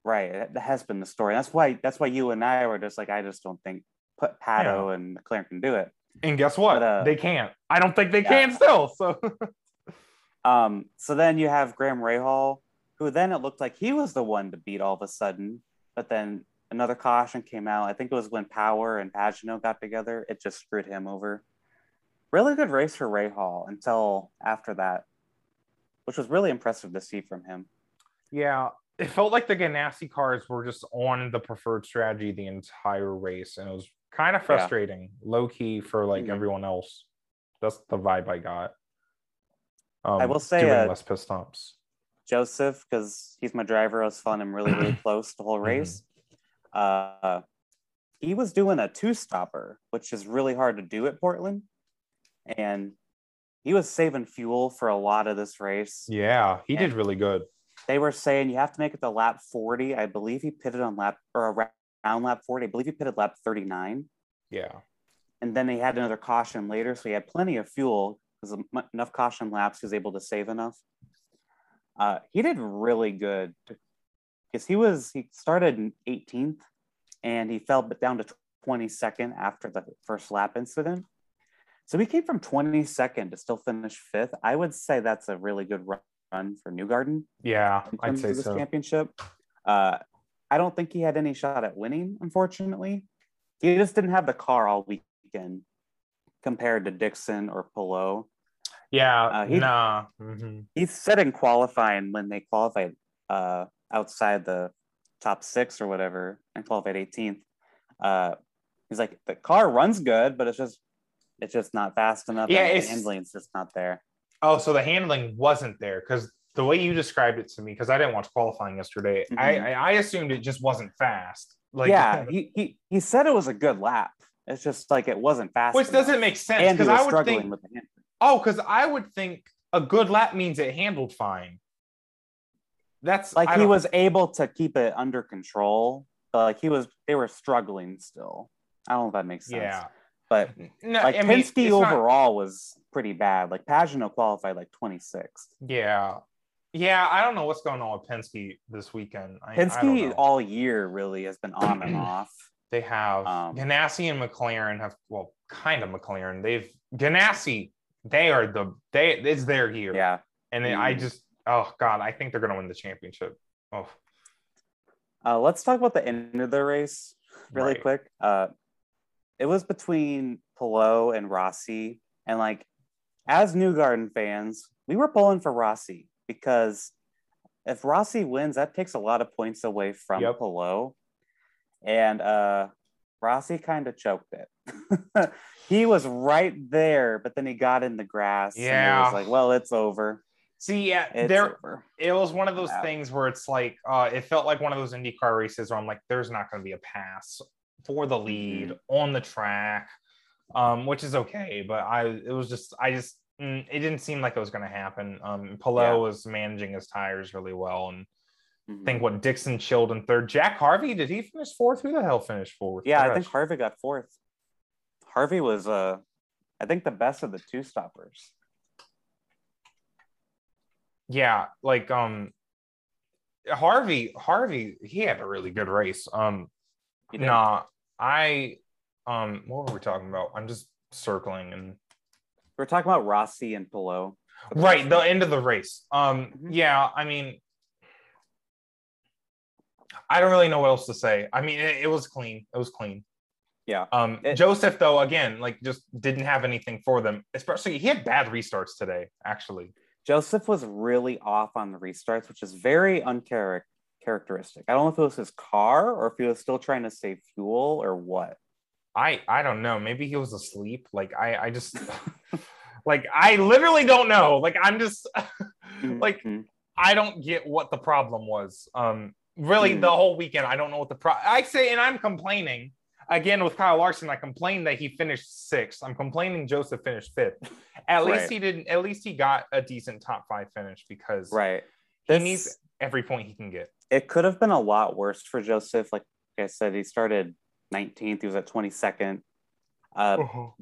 Right, it- that has been the story. That's why that's why you and I were just like, I just don't think put Pato and McLaren can do it. And guess what? But, uh, they can't. I don't think they yeah. can still. So Um, so then you have Graham Rahal, who then it looked like he was the one to beat all of a sudden, but then another caution came out. I think it was when Power and Pagenaud got together. It just screwed him over. Really good race for Rahal until after that, which was really impressive to see from him. Yeah, it felt like the Ganassi cars were just on the preferred strategy the entire race, and it was kind of frustrating, low key for like Mhm. everyone else. That's the vibe I got. Um, I will say, doing uh, less pit stops. Josef, because he's my driver, I was following him really, really close the whole race. Uh, he was doing a two stopper, which is really hard to do at Portland. And he was saving fuel for a lot of this race. Yeah, he did really good. They were saying you have to make it to lap 40. I believe he pitted on lap or around lap 40. I believe he pitted lap 39. Yeah, And then he had another caution later. So he had plenty of fuel because enough caution laps, he was able to save enough. Uh, he did really good because he was, he started in 18th and he fell but down to 22nd after the first lap incident. So he came from 22nd to still finish fifth. I would say that's a really good run for Newgarden yeah, in I'd say this so. championship. Uh, I don't think he had any shot at winning, unfortunately. He just didn't have the car all weekend compared to Dixon or Palou. Yeah, Uh, he- nah. mhm. He said in qualifying when they qualified uh, outside the top six or whatever and qualified 18th, uh, he's like, the car runs good, but it's just it's just not fast enough. Yeah, and the handling's just not there. Oh, so the handling wasn't there because the way you described it to me, because I didn't watch qualifying yesterday, I, Mhm. I I assumed it just wasn't fast. Like, yeah, he, he he said it was a good lap. It's just like it wasn't fast. which enough. doesn't make sense because I would struggling think with the handling. Oh, because I would think a good lap means it handled fine. That's like I he was able to keep it under control but like he was they were struggling still i don't know if that makes sense Yeah. but No, like I mean, Penske it's not- overall was pretty bad like Pagenaud qualified like 26th yeah. Yeah. I don't know what's going on with Penske this weekend. I, I Penske know. all year really has been on and off they have um, Ganassi and McLaren have, well, kind of McLaren. They've, Ganassi they are the they it's their year. Yeah. And then I Mhm. just oh god, I think they're gonna win the championship. Oh Uh, let's talk about the end of the race really Right. quick. Uh, it was between Palou and Rossi, and like as Newgarden fans, we were pulling for Rossi because if Rossi wins, that takes a lot of points away from Yep. And uh, Rossi kind of choked it. he was right there, but then he got in the grass. and Yeah. was like, well, it's over. see yeah, It's there over. it was one of those Yeah. things where it's like uh it felt like one of those IndyCar races where I'm like, there's not gonna be a pass for the lead Mm-hmm. on the track. Um, which is okay, but I it was just I just mm, it didn't seem like it was gonna happen. Um Palou Yeah. was managing his tires really well and Mhm. I think what Dixon chilled in third. Jack Harvey, did he finish fourth? Who the hell finished fourth? Yeah, I think Harvey got fourth. Harvey was, uh, I think, the best of the two stoppers. yeah, like um Harvey, Harvey, he had a really good race. Um nah, I um what were we talking about? I'm just circling and We're talking about Rossi and Palou. right, the end of the race. Um Mhm. yeah, I mean I don't really know what else to say. I mean, it, it was clean. It was clean. Yeah. Um, It- Josef, though, again, like just didn't have anything for them. Especially, he had bad restarts today. Actually, Josef was really off on the restarts, which is very uncharacteristic. I don't know if it was his car or if he was still trying to save fuel or what. I I don't know. Maybe he was asleep. Like I I just like I literally don't know. Like I'm just like Mhm. I don't get what the problem was. Um, really, Mm. the whole weekend, I don't know what the pro. I say, and I'm complaining again with Kyle Larson. I complained that he finished sixth. I'm complaining Josef finished fifth. At least he didn't. At least he got a decent top five finish because right. he This- needs every point he can get. it could have been a lot worse for Josef. Like I said, he started 19th, he was at 22nd. Uh,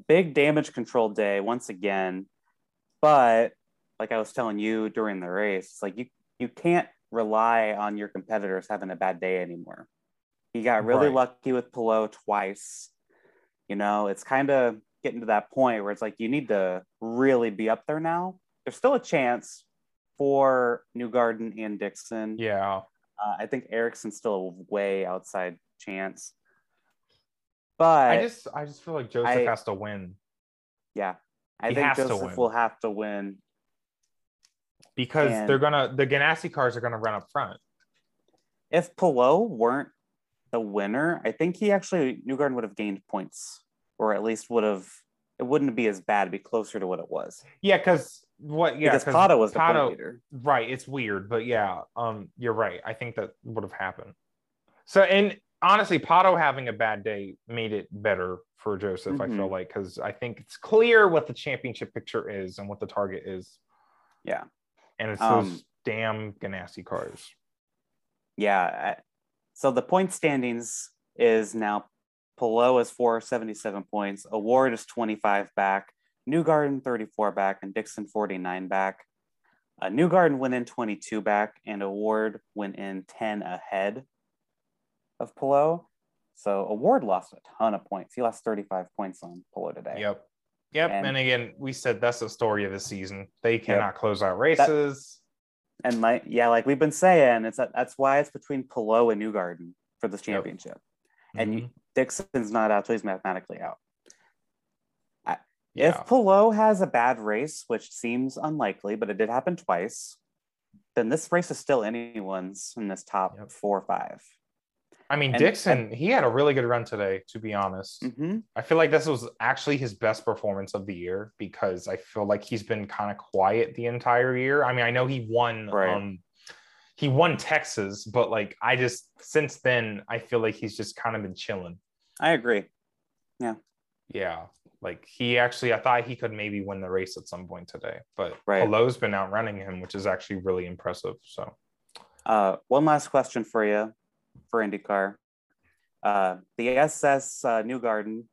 big damage control day once again. But like I was telling you during the race, it's like you you can't rely on your competitors having a bad day anymore. He got really Right. lucky with Palou twice. You know, it's kind of getting to that point where it's like you need to really be up there now. There's still a chance for Newgarden and Dixon. Yeah. Uh, I think Ericsson's still a way outside chance. But I just I just feel like Josef I- has to win yeah, I He think Josef will have to win. because And- they're gonna the Ganassi cars are gonna run up front. If Palou weren't the winner, I think he actually Newgarden would have gained points, or at least would have. It wouldn't be as bad. It'd be closer to what it was. Yeah, because what? Yeah, because Pato was the point leader. Right, it's weird, but yeah, um, you're right. I think that would have happened. So, and honestly, Pato having a bad day made it better for Josef. I feel Mhm. like because I think it's clear what the championship picture is and what the target is. Yeah. and it's Um, those damn Ganassi cars. Yeah. So the point standings is now Palou is 477 points, O'Ward is 25 back, Newgarden 34 back, and Dixon 49 back. Uh, Newgarden went in 22 back, and O'Ward went in 10 ahead of Palou. So O'Ward lost a ton of points. He lost 35 points on Palou today. Yep. Yep. And- And, again, we said that's the story of the season. They cannot close out races. And like yeah, like we've been saying, it's that that's why it's between Palou and Newgarden for this Yep. championship. And you- Mhm. Dixon's not out, so he's mathematically out. yeah. If Palou has a bad race, which seems unlikely, but it did happen twice, then this race is still anyone's in this top Yep. four or 5 I mean, and- Dixon, he had a really good run today, to be honest. Mm-hmm. I feel like this was actually his best performance of the year because I feel like he's been kind of quiet the entire year. I mean, I know he won Right. um he won Texas, but like I just since then I feel like he's just kind of been chilling. I agree. Yeah. Yeah. Like he actually I thought he could maybe win the race at some point today, but Right. Palou's been outrunning him, which is actually really impressive. So Uh, one last question for you for IndyCar. Uh, the SS uh, Newgarden,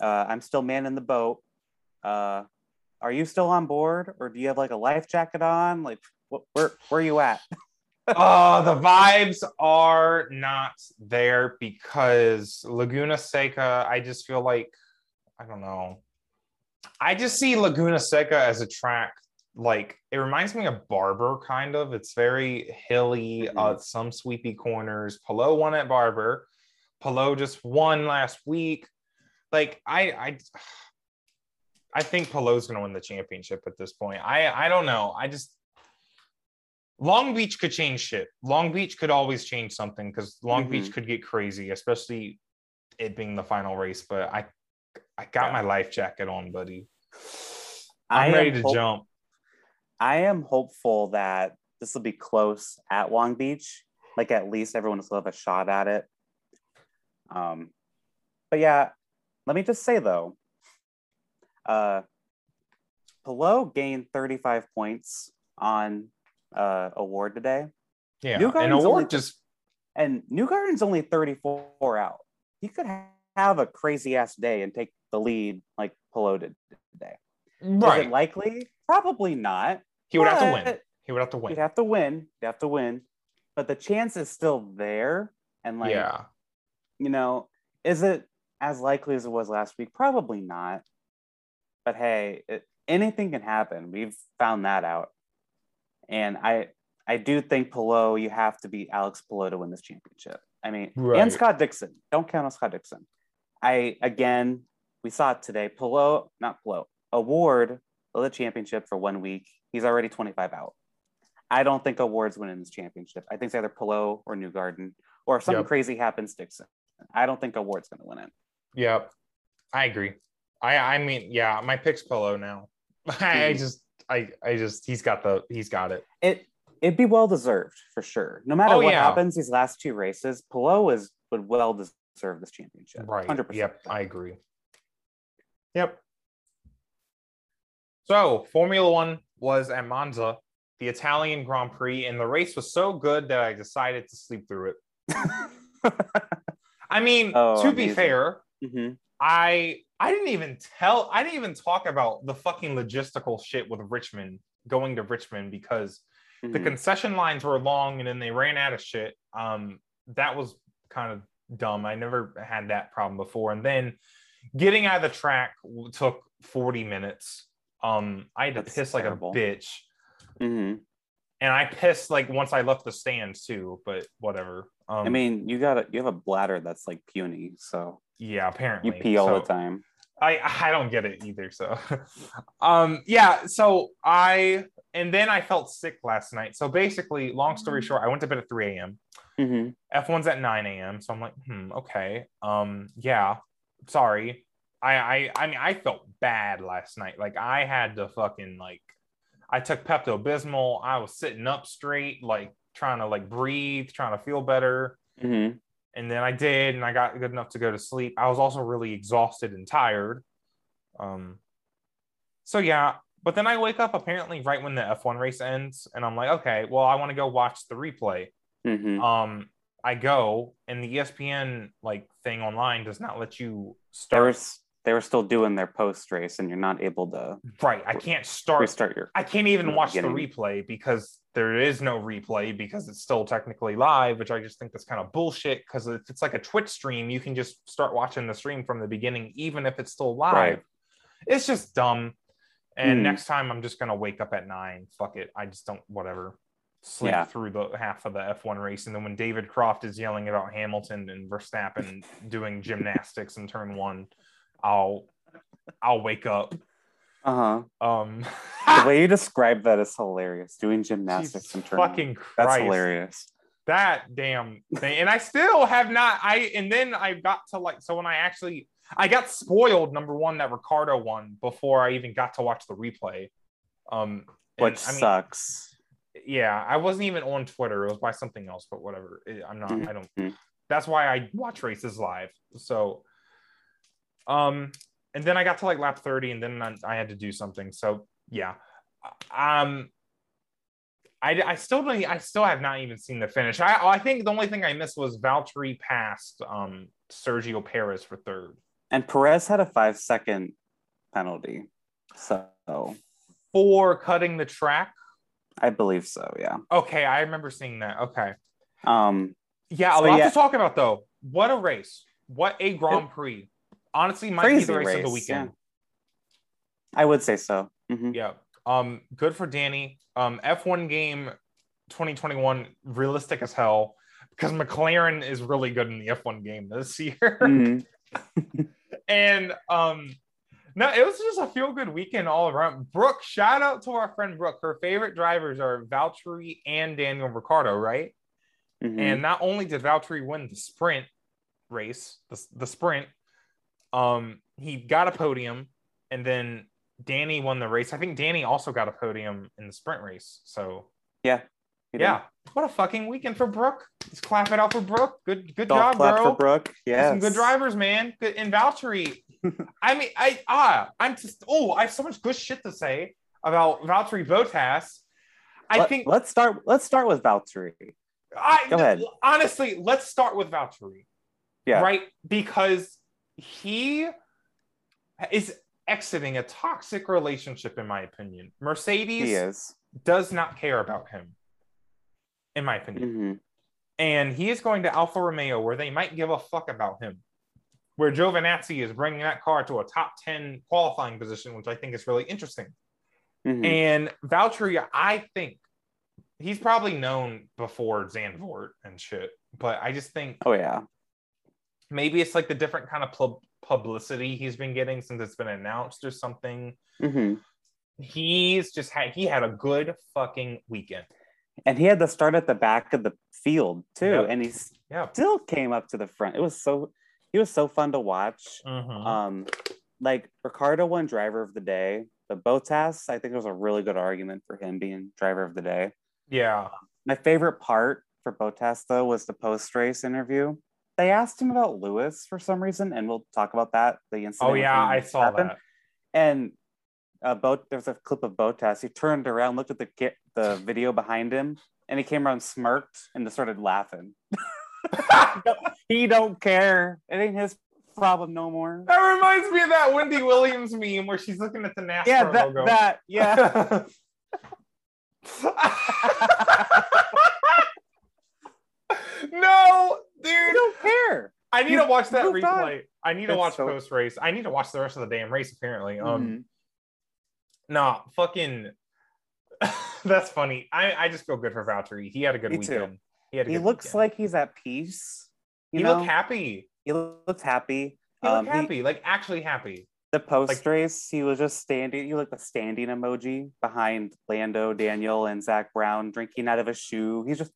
uh, I'm still manning the boat. Uh, are you still on board, or do you have like a life jacket on? Like, wh- where where are you at? oh, the vibes are not there because Laguna Seca, I just feel like I don't know. I just see Laguna Seca as a track like it reminds me of Barber kind of. It's very hilly, Mhm. uh, some sweepy corners. Palou won at Barber. Palou just won last week. Like I, I, I think Palou's going to win the championship at this point. I, I don't know. I just Long Beach could change shit. Long Beach could always change something because Long Mhm. Beach could get crazy, especially it being the final race. But I, I got Yeah. my life jacket on, buddy. I I'm ready to hope- jump. I am hopeful that this will be close at Long Beach. Like at least everyone will still have a shot at it. Um, but yeah, let me just say though, uh, Palou gained 35 points on uh, O'Ward today, Yeah, New and Garden's award only- just and Newgarden's only 34 out. He could ha- have a crazy ass day and take the lead like Palou did today. Is right. it likely? Probably not. He would have to win. He would have to You'd have to win. You have to win. But the chance is still there. And like, yeah, you know, is it as likely as it was last week? Probably not. But hey, it, anything can happen. We've found that out. And I I do think Palou, you have to beat Alex Palou to win this championship. I mean, Right. and Scott Dixon. Don't count on Scott Dixon. I again, we saw it today. Palou, not Palou, O'Ward the championship for one week. He's already 25 out. I don't think O'Ward's winning this championship. I think it's either Palou or Newgarden, or if something Yep. crazy happens, Dixon. I don't think O'Ward's going to win it. Yep. I agree. I I mean, yeah, my pick's Palou now. I, I Mhm. just I I just he's got the he's got it. It it'd be well deserved for sure. No matter Oh, what yeah. happens these last two races, Palou is would well deserve this championship. Right. 100%. Yep, I agree. Yep. So, Formula 1 was at Monza, the Italian Grand Prix, and the race was so good that I decided to sleep through it. I mean, Oh, to be amazing. fair, Mhm. I I didn't even tell I didn't even talk about the fucking logistical shit with Richmond going to Richmond because the Mhm. concession lines were long and then they ran out of shit. Um, that was kind of dumb. I never had that problem before. And then getting out of the track took 40 minutes. Um, I had to That's piss terrible. like a bitch. Mhm. And I pissed like once I left the stands too, but whatever. Um, I mean, you got a, you have a bladder that's like puny, so yeah, apparently you pee all the time. I I don't get it either. So, um, yeah. So I and then I felt sick last night. So basically, long story short, I went to bed at 3 a.m. hmm F1's at 9 a.m. So I'm like, hmm, okay. Um, yeah, sorry. I, I I mean I felt bad last night. Like I had to fucking like I took Pepto Bismol. I was sitting up straight, like trying to like breathe, trying to feel better. hmm And then I did, and I got good enough to go to sleep. I was also really exhausted and tired. Um so yeah, but then I wake up apparently right when the F1 race ends, and I'm like, okay, well, I want to go watch the replay hmm um i go and the espn like thing online does not let you start were s- they were still doing their post race, and you're not able to right i can't start restart your. i can't even watch the replay because there is no replay because it's still technically live which i just think that's kind of bullshit because if it's like a twitch stream you can just start watching the stream from the beginning even if it's still live Right. it's just dumb and Hmm. next time i'm just gonna wake up at nine fuck it i just don't whatever sleep Yeah. through the half of the f1 race and then when david croft is yelling about hamilton and verstappen doing gymnastics in turn one i'll i'll wake up Uh huh. um The way you describe that is hilarious. Doing gymnastics Jesus and turn. fucking Christ. That's hilarious. that damn thing and i still have not i and then i got to like so when i actually i got spoiled number one that ricciardo won before i even got to watch the replay um and, Which I mean, sucks. yeah i wasn't even on twitter it was by something else but whatever i'm not i don't that's why i watch races live so um and then i got to like lap 30 and then I, I had to do something so yeah um I, I still don't I still have not even seen the finish. I I think the only thing I missed was Valtteri passed um Sergio Perez for third. And Perez had a five second penalty. So For cutting the track. I believe so, yeah. Okay, I remember seeing that. Okay. Um, Yeah, a So, lot yeah. to talk about though. What a race. What a Grand Prix. Honestly, might be the race, of the race, weekend. I would say so. Mhm. Yeah. Um, good for Danny. Um, F1 game 2021, realistic as hell because McLaren is really good in the F1 game this year. Mhm. and um no, it was just a feel good weekend all around. Brooke, shout out to our friend Brooke. Her favorite drivers are Valtteri and Daniel Ricciardo, right? Mhm. And not only did Valtteri win the sprint race, the, the sprint, um, he got a podium, and then Danny won the race. I think Danny also got a podium in the sprint race. So yeah. did. yeah, what a fucking weekend for Brooke. Let's clap it out for Brooke. Good, good Golf job, clap for Brooke. Yeah. Some good drivers, man. Good and Valtteri. I mean, I ah, I'm just oh, I have so much good shit to say about Valtteri Bottas. I Let, think let's start. Let's start with Valtteri. I Go ahead. honestly, let's start with Valtteri. Yeah. Right? Because he is exiting a toxic relationship, in my opinion. Mercedes does not care about him, in my opinion. Mhm. And he is going to Alfa Romeo, where they might give a fuck about him. Where Giovinazzi is bringing that car to a top 10 qualifying position, which I think is really interesting. Mhm. And Valtteri, I think he's probably known before Zandvoort and shit, but I just think Oh yeah. Maybe it's like the different kind of pub- publicity he's been getting since it's been announced or something. hmm He's just had he had a good fucking weekend. And he had to start at the back of the field too, Yep. and he Yeah. still came up to the front. It was so. He was so fun to watch. Mhm. Um, like Ricciardo won driver of the day, but Bottas, I think it was a really good argument for him being driver of the day. yeah. My favorite part for Bottas though was the post race interview. They asked him about Lewis for some reason, and we'll talk about that. The incident. Oh yeah, I saw Verstappen. that. And uh, Bo- there's a clip of Bottas. He turned around, looked at the ki- the video behind him, and he came around, smirked, and just started laughing. he don't care. It ain't his problem no more. That reminds me of that Wendy Williams meme where she's looking at the NASCAR Yeah, that, logo. that yeah. no, he dude. don't care. I need You to watch that on. replay. I need to watch so- post race. I need to watch the rest of the damn race. Apparently, um, Mhm. nah, fucking. That's funny. I I just feel good for Valtteri. He had a good Me too. weekend. He had a he looks weekend. like he's at peace. You he know, looked happy. he looks happy. He Um, looked happy, like actually happy. the post Like- race, he was just standing. You look the standing emoji behind Lando, Daniel, and Zak Brown drinking out of a shoe. He's just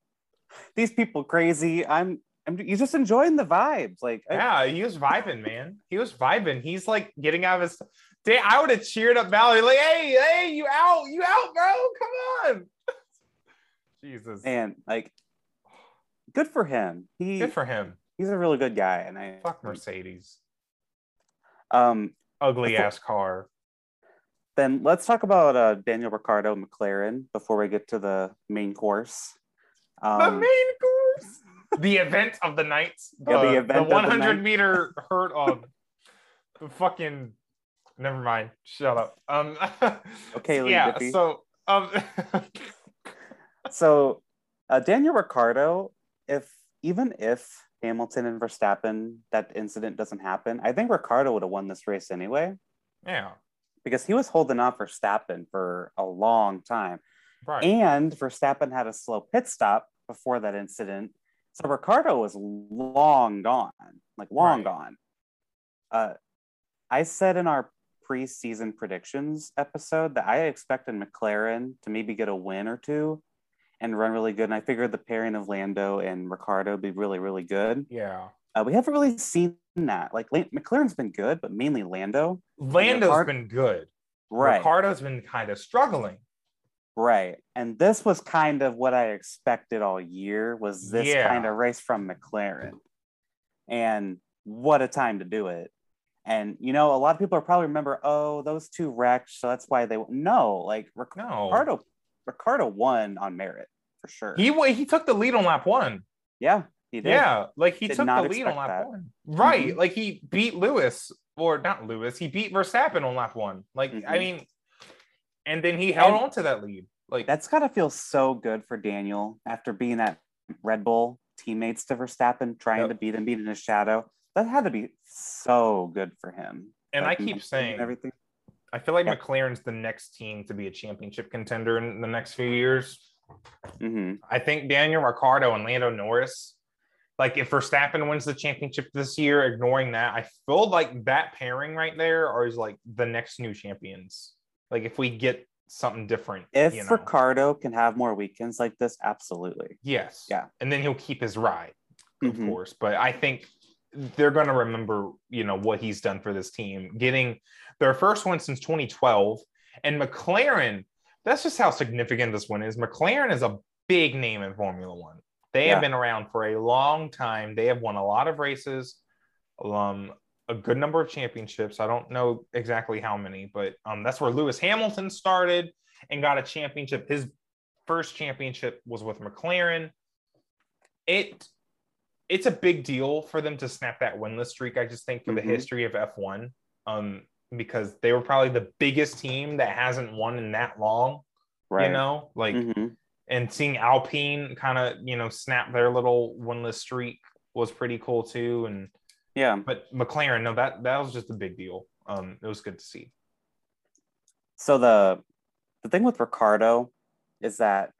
these people crazy. I'm. I'm. He's just enjoying the vibes. Like I- Yeah, he was vibing, man. He was vibing. He's like getting out of his. Damn, I would have cheered up Valtteri. like, hey, hey, you out, you out, bro. Come on. Jesus. and like, good for him. He Good for him. he's a really good guy, and I Fuck Mercedes. Um. Ugly Before- ass car. Then let's talk about uh, Daniel Ricciardo McLaren before we get to the main course. the Um, main course. The event of the night. The, Yeah, the the, event of the 100 night. meter hurt of the fucking. Never mind. Shut up. Um. Okay, Lee yeah. Dippy. So um. so uh, Daniel Ricciardo, if even if Hamilton and Verstappen that incident doesn't happen, I think Ricciardo would have won this race anyway yeah. because he was holding off Verstappen for a long time, Right. and Verstappen had a slow pit stop before that incident, so Ricciardo was long gone, like long Right. gone. Uh, I said in our preseason predictions episode that I expected McLaren to maybe get a win or two and run really good. And I figured the pairing of Lando and Ricciardo would be really, really good. yeah. Uh, we haven't really seen that. Like La- McLaren's been good, but mainly Lando. Lando's Ricard- been good. Right. Ricciardo's been kind of struggling. Right. And this was kind of what I expected all year was this Yeah. kind of race from McLaren. And what a time to do it. And you know, a lot of people are probably remember, oh, those two wrecked, so that's why they no, like Ric- No. Ricciardo Ricciardo won on merit for sure. He he took the lead on lap one. yeah, he did. Yeah, like he Did took the lead on lap that. one. Right, Mhm. like he beat Lewis or not Lewis. He beat Verstappen on lap one. Like I Mhm. mean, and then he held And- on to that lead. Like That's gotta feel so good for Daniel after being at Red Bull teammates to Verstappen, trying Yep. to beat him, beat in his shadow. That had to be so good for him. and like, I keep saying everything. I feel like Yeah. McLaren's the next team to be a championship contender in the next few years. hmm I think Daniel Ricciardo and Lando Norris, like if Verstappen wins the championship this year, ignoring that, I feel like that pairing right there are like the next new champions. Like if we get something different, If you know. Ricciardo can have more weekends like this, absolutely. yes, Yeah. and then he'll keep his ride, of Mhm. course. But I think they're going to remember, you know, what he's done for this team, getting their first one since 2012, and McLaren. That's just how significant this one is. McLaren is a big name in Formula One. They Yeah. have been around for a long time. They have won a lot of races, um, a good number of championships. I don't know exactly how many, but um, that's where Lewis Hamilton started and got a championship. His first championship was with McLaren. It it's a big deal for them to snap that winless streak. I just think for Mhm. the history of F1, um, because they were probably the biggest team that hasn't won in that long. Right. You know, like Mhm. and seeing Alpine kind of you know snap their little winless streak was pretty cool too. And Yeah. but McLaren, no, that that was just a big deal. Um, it was good to see. So the the thing with Ricciardo is that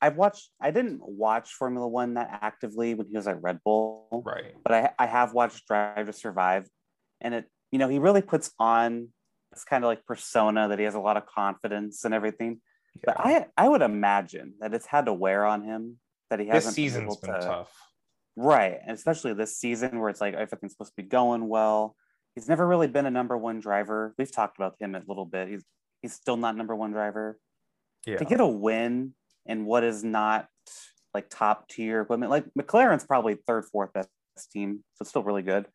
I've watched. I didn't watch Formula One that actively when he was at Red Bull, Right. but I I have watched Drive to Survive, and it you know he really puts on this kind of like persona that he has a lot of confidence and everything. But I I would imagine that it's had to wear on him that he hasn't been season's able been to- tough. Right. And especially this season where it's like everything's supposed to be going well. He's never really been a number one driver. We've talked about him a little bit. He's he's still not number one driver. Yeah. To get a win in what is not like top tier equipment, like McLaren's probably third, fourth best team. So it's still really good.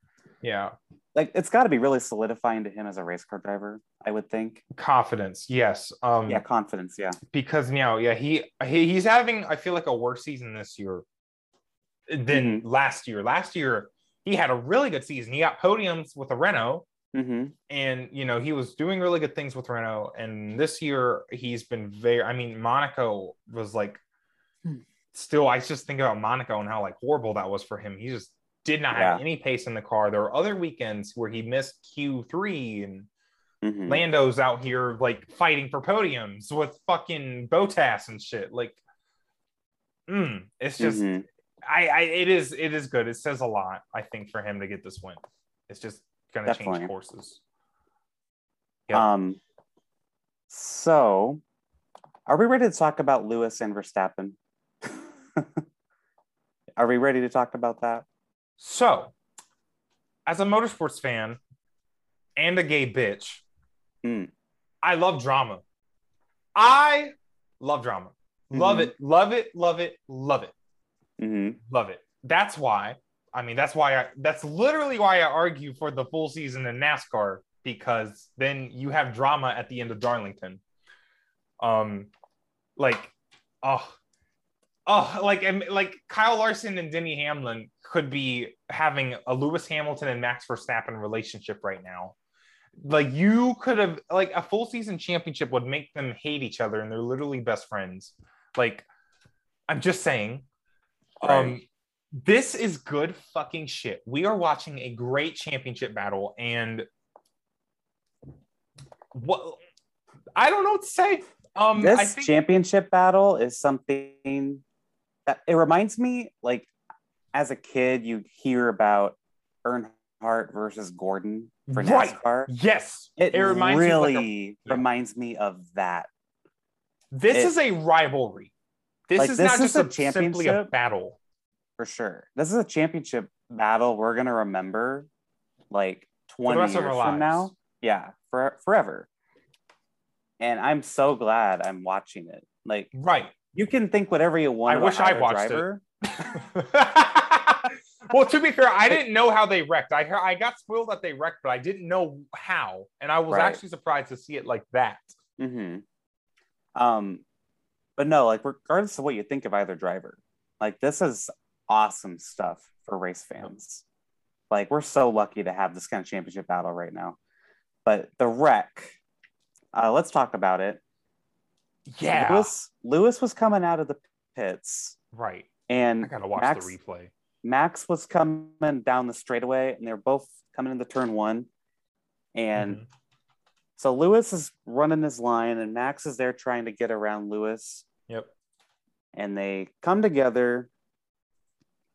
yeah. Like it's gotta be really solidifying to him as a race car driver, I would think. Confidence. Yes. Um, Yeah, confidence, yeah. because now, yeah, he, he he's having I feel like a worse season this year than Mhm. last year. Last year he had a really good season. He got podiums with a Renault, hmm and you know he was doing really good things with Renault. And this year he's been very. I mean, Monaco was like. Hmm. Still, I just think about Monaco and how like horrible that was for him. He just did not have any pace in the car. There were other weekends where he missed Q3 and hmm Lando's out here like fighting for podiums with fucking Bottas and shit. Like, mm, it's just Mhm. I, I it is it is good. It says a lot, I think, for him to get this win. It's just gonna change courses. Yeah. Um so are we ready to talk about Lewis and Verstappen? are we ready to talk about that? So, as a motorsports fan and a gay bitch, Mm. I love drama. I love drama. Love Mhm. it, love it, love it, love it. Hmm Love it. That's why. I mean, that's why I. That's literally why I argue for the full season in NASCAR because then you have drama at the end of Darlington. Um, like, oh, oh, like, like Kyle Larson and Denny Hamlin could be having a Lewis Hamilton and Max Verstappen relationship right now. Like, you could have like a full season championship would make them hate each other, and they're literally best friends. Like, I'm just saying. Um, this is good fucking shit. We are watching a great championship battle, and what I don't know what to say. Um, this I think championship battle is something that it reminds me like as a kid you hear about Earnhardt versus Gordon for Right. NASCAR. yes, It, reminds me really like a- reminds me of that. this it- is a rivalry. This Like, is this not is just a simply a championship. battle. for sure. This is a championship battle we're gonna remember like 20 rest years from now. Yeah, for forever. And I'm so glad I'm watching it. Like Right. you can think whatever you want. I wish I watched it. well, to be fair, I didn't know how they wrecked. I I got spoiled that they wrecked, but I didn't know how, and I was Right. actually surprised to see it like that. hmm Um, but no, like regardless of what you think of either driver, like this is awesome stuff for race fans. Like we're so lucky to have this kind of championship battle right now. But the wreck, uh, let's talk about it. Yeah. Lewis, Lewis was coming out of the pits, Right. and I gotta watch Max- the replay. Max was coming down the straightaway, and they're both coming into turn one. And Mhm. So Lewis is running his line, and Max is there trying to get around Lewis. Yep. And they come together,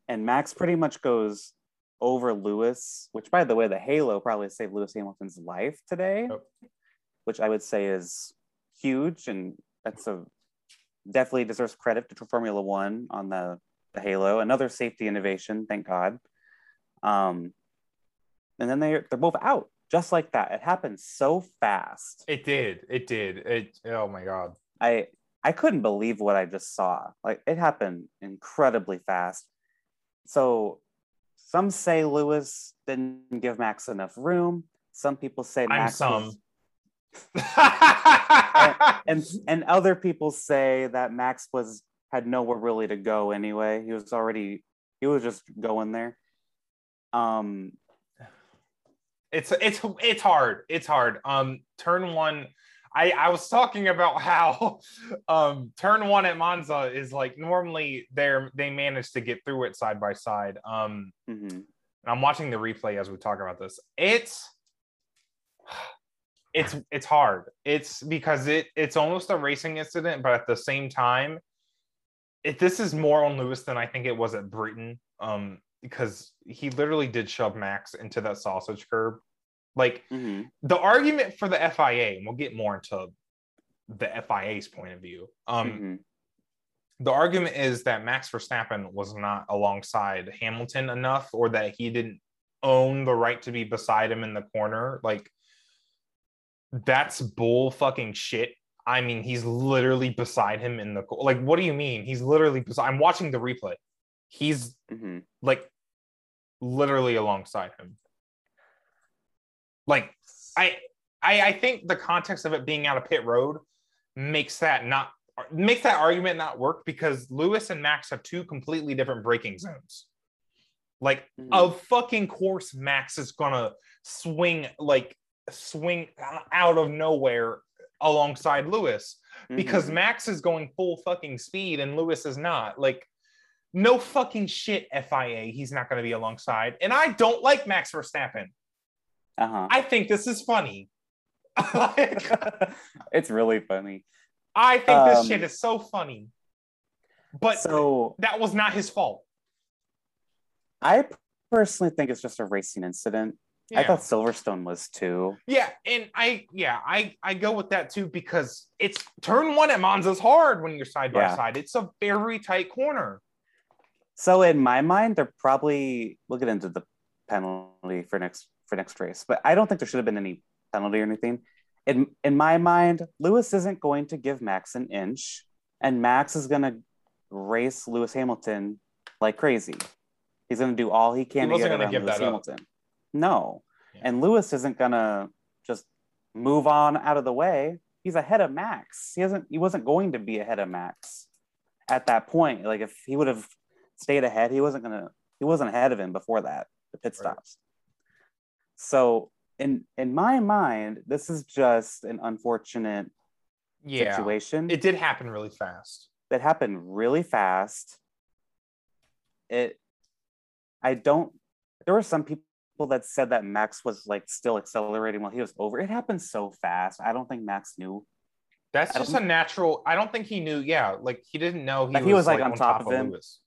and Max pretty much goes over Lewis, which, by the way, the Halo probably saved Lewis Hamilton's life today, Yep. which I would say is huge, and that's a definitely deserves credit to Formula One on the the Halo. Another safety innovation, thank God. Um, and then they they're both out just like that. It happened so fast. It did. It did. It. Oh my god. I I couldn't believe what I just saw. Like it happened incredibly fast. So some say Lewis didn't give Max enough room. Some people say I'm Max some. was- and and other people say that Max was had nowhere really to go anyway. He was already he was just going there. Um it's it's it's hard. It's hard. Um turn one i i was talking about how um turn one at monza is like normally they're they manage to get through it side by side. Um mhm. and i'm watching the replay as we talk about this. It's it's it's hard. It's because it it's almost a racing incident but at the same time it this is more on lewis than i think it was at britain. Um because he literally did shove max into that sausage curb like Mhm. the argument for the fia and we'll get more into the fia's point of view um Mhm. the argument is that Max Verstappen was not alongside Hamilton enough, or that he didn't own the right to be beside him in the corner. Like, that's bull fucking shit. I mean, he's literally beside him in the like. What do you mean? He's literally beside. I'm watching the replay. He's Mhm. like literally alongside him. Like, I, I, I think the context of it being out of pit road makes that not makes that argument not work because Lewis and Max have two completely different braking zones. Like Mhm. of fucking course, Max is gonna swing like swing out of nowhere alongside Lewis because Mhm. Max is going full fucking speed and Lewis is not. Like, no fucking shit, FIA. He's not going to be alongside. And I don't like Max Verstappen. uh-huh. I think this is funny. It's really funny. I think this Um, shit is so funny. But so that was not his fault. I personally think it's just a racing incident. I thought Silverstone was too. Yeah, and I yeah, I I go with that too because it's turn one at Monza's hard when you're side by side. It's a very tight corner. So in my mind, they're probably we'll get into the penalty for next for next race, but I don't think there should have been any penalty or anything. In in my mind, Lewis isn't going to give Max an inch, and Max is going to race Lewis Hamilton like crazy. He's going to do all he can He to get around Lewis that up. Hamilton. No, Yeah. and Lewis isn't going to just move on out of the way. He's ahead of Max. He hasn't. He wasn't going to be ahead of Max at that point. Like if he would have stayed ahead, he wasn't gonna. He wasn't ahead of him before that. The pit Right. stops. So in in my mind, this is just an unfortunate Yeah. situation It did happen really fast. It happened really fast. It. I don't. There were some people that said that Max was like still accelerating while he was over. It happened so fast. I don't think Max knew. That's just a natural. I don't think he knew. Yeah, like he didn't know he, Like, was, he was, like, like, on, top, of him. Lewis.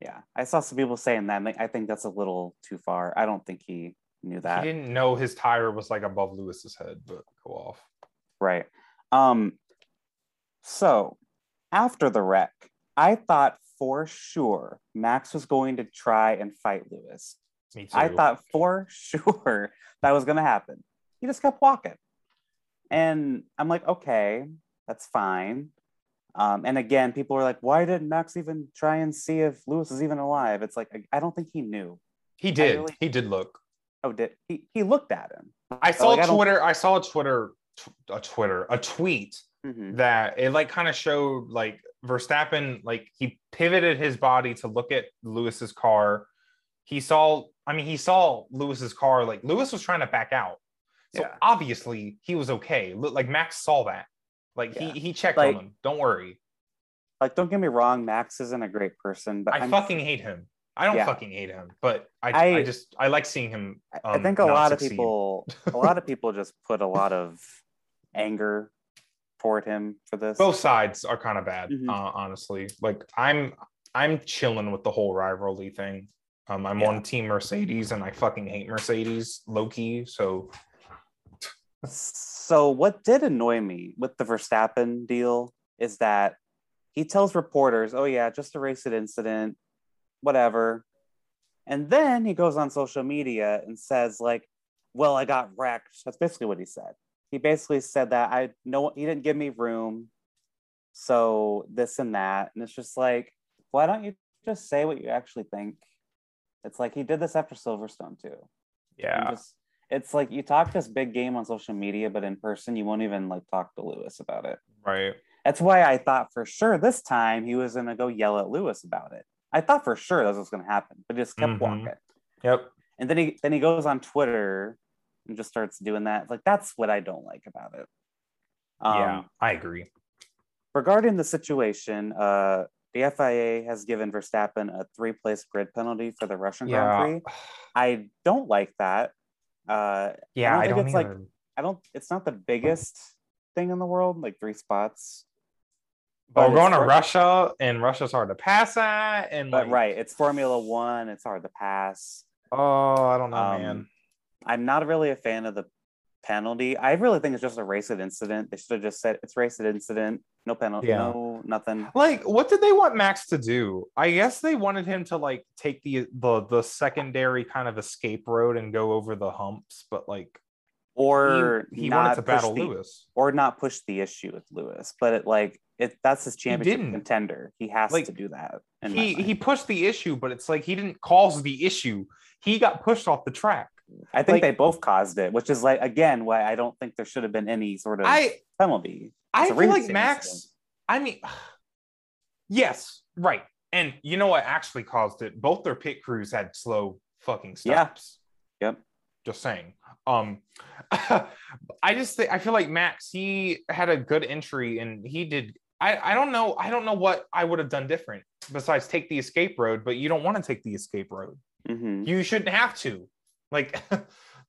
Yeah, I saw some people saying that. I think that's a little too far. I don't think he knew that. He didn't know his tire was like above Lewis's head, but go off. Right. Um so after the wreck, I thought for sure Max was going to try and fight Lewis. Me too. I thought for sure that was going to happen. He just kept walking. And I'm like, okay, that's fine. Um, and again, people are like, why did Max even try and see if Lewis is even alive? It's like, I, I don't think he knew. he did. really- He did look. Oh, did he? He looked at him. I saw like, Twitter. I saw a Twitter, a Twitter, a tweet Mhm. that it like kind of showed like Verstappen, like he pivoted his body to look at Lewis's car. He saw, I mean, he saw Lewis's car. Like Lewis was trying to back out, so Yeah. obviously he was okay. Like Max saw that. Like Yeah. he he checked Like- on him. Don't worry. Like, don't get me wrong, Max isn't a great person, but I I'm fucking hate him. I don't Yeah. fucking hate him, but I, I I- just I like seeing him. I- I um, think a lot of people, a lot of people just put a lot of anger toward him for this. Both sides are kind of bad, Mhm. uh, honestly. Like I'm I'm chilling with the whole rivalry thing. Um, I'm Yeah. on Team Mercedes, and I fucking hate Mercedes, low key. So So what did annoy me with the Verstappen deal is that he tells reporters, "Oh yeah, just a race incident, whatever," and then he goes on social media and says like, "Well, I got wrecked." That's basically what he said. He basically said that I no, he didn't give me room, so this and that, and it's just like, why don't you just say what you actually think? It's like he did this after Silverstone too. Yeah, just- it's like you talk this big game on social media, but in person, you won't even like talk to Lewis about it. right. That's why I thought for sure this time he was gonna go yell at Lewis about it. I thought for sure that was gonna happen, but he just kept Mhm. walking. Yep. And then he then he goes on Twitter and just starts doing that. Like that's what I don't like about it. Um, yeah, I agree. Regarding the situation, uh, the FIA has given Verstappen a three-place grid penalty for the Russian Yeah, Grand Prix. I don't like that. Uh, yeah. don't I think don't it's like- I don't. It's not the biggest thing in the world, like three spots. But but we're going to Russia, and Russia's hard to pass at, and But like, right, it's Formula One. It's hard to pass. Oh, I don't know, Um, man. I'm not really a fan of the penalty. I really think it's just a race incident. They should have just said it's race incident. No penalty. Yeah. No nothing. Like, what did they want Max to do? I guess they wanted him to like take the the the secondary kind of escape road and go over the humps, but like Or he, he not wanted to push battle the- Lewis. Or not push the issue with Lewis. But it like it. That's his championship didn't. contender. He has Like, to do that. in He he pushed the issue, but it's like he didn't cause the issue. He got pushed off the track. I think like- they both caused it, which is like again why I don't think there should have been any sort of I penalty. I It's feel like Max. incident. I mean, yes, right. And you know what actually caused it? Both their pit crews had slow fucking Yeah. stops. Yep. Just saying. Um, I just think I feel like Max. He had a good entry, and he did. I I don't know. I don't know what I would have done different besides take the escape road. But you don't want to take the escape road. Mhm. You shouldn't have to. Like.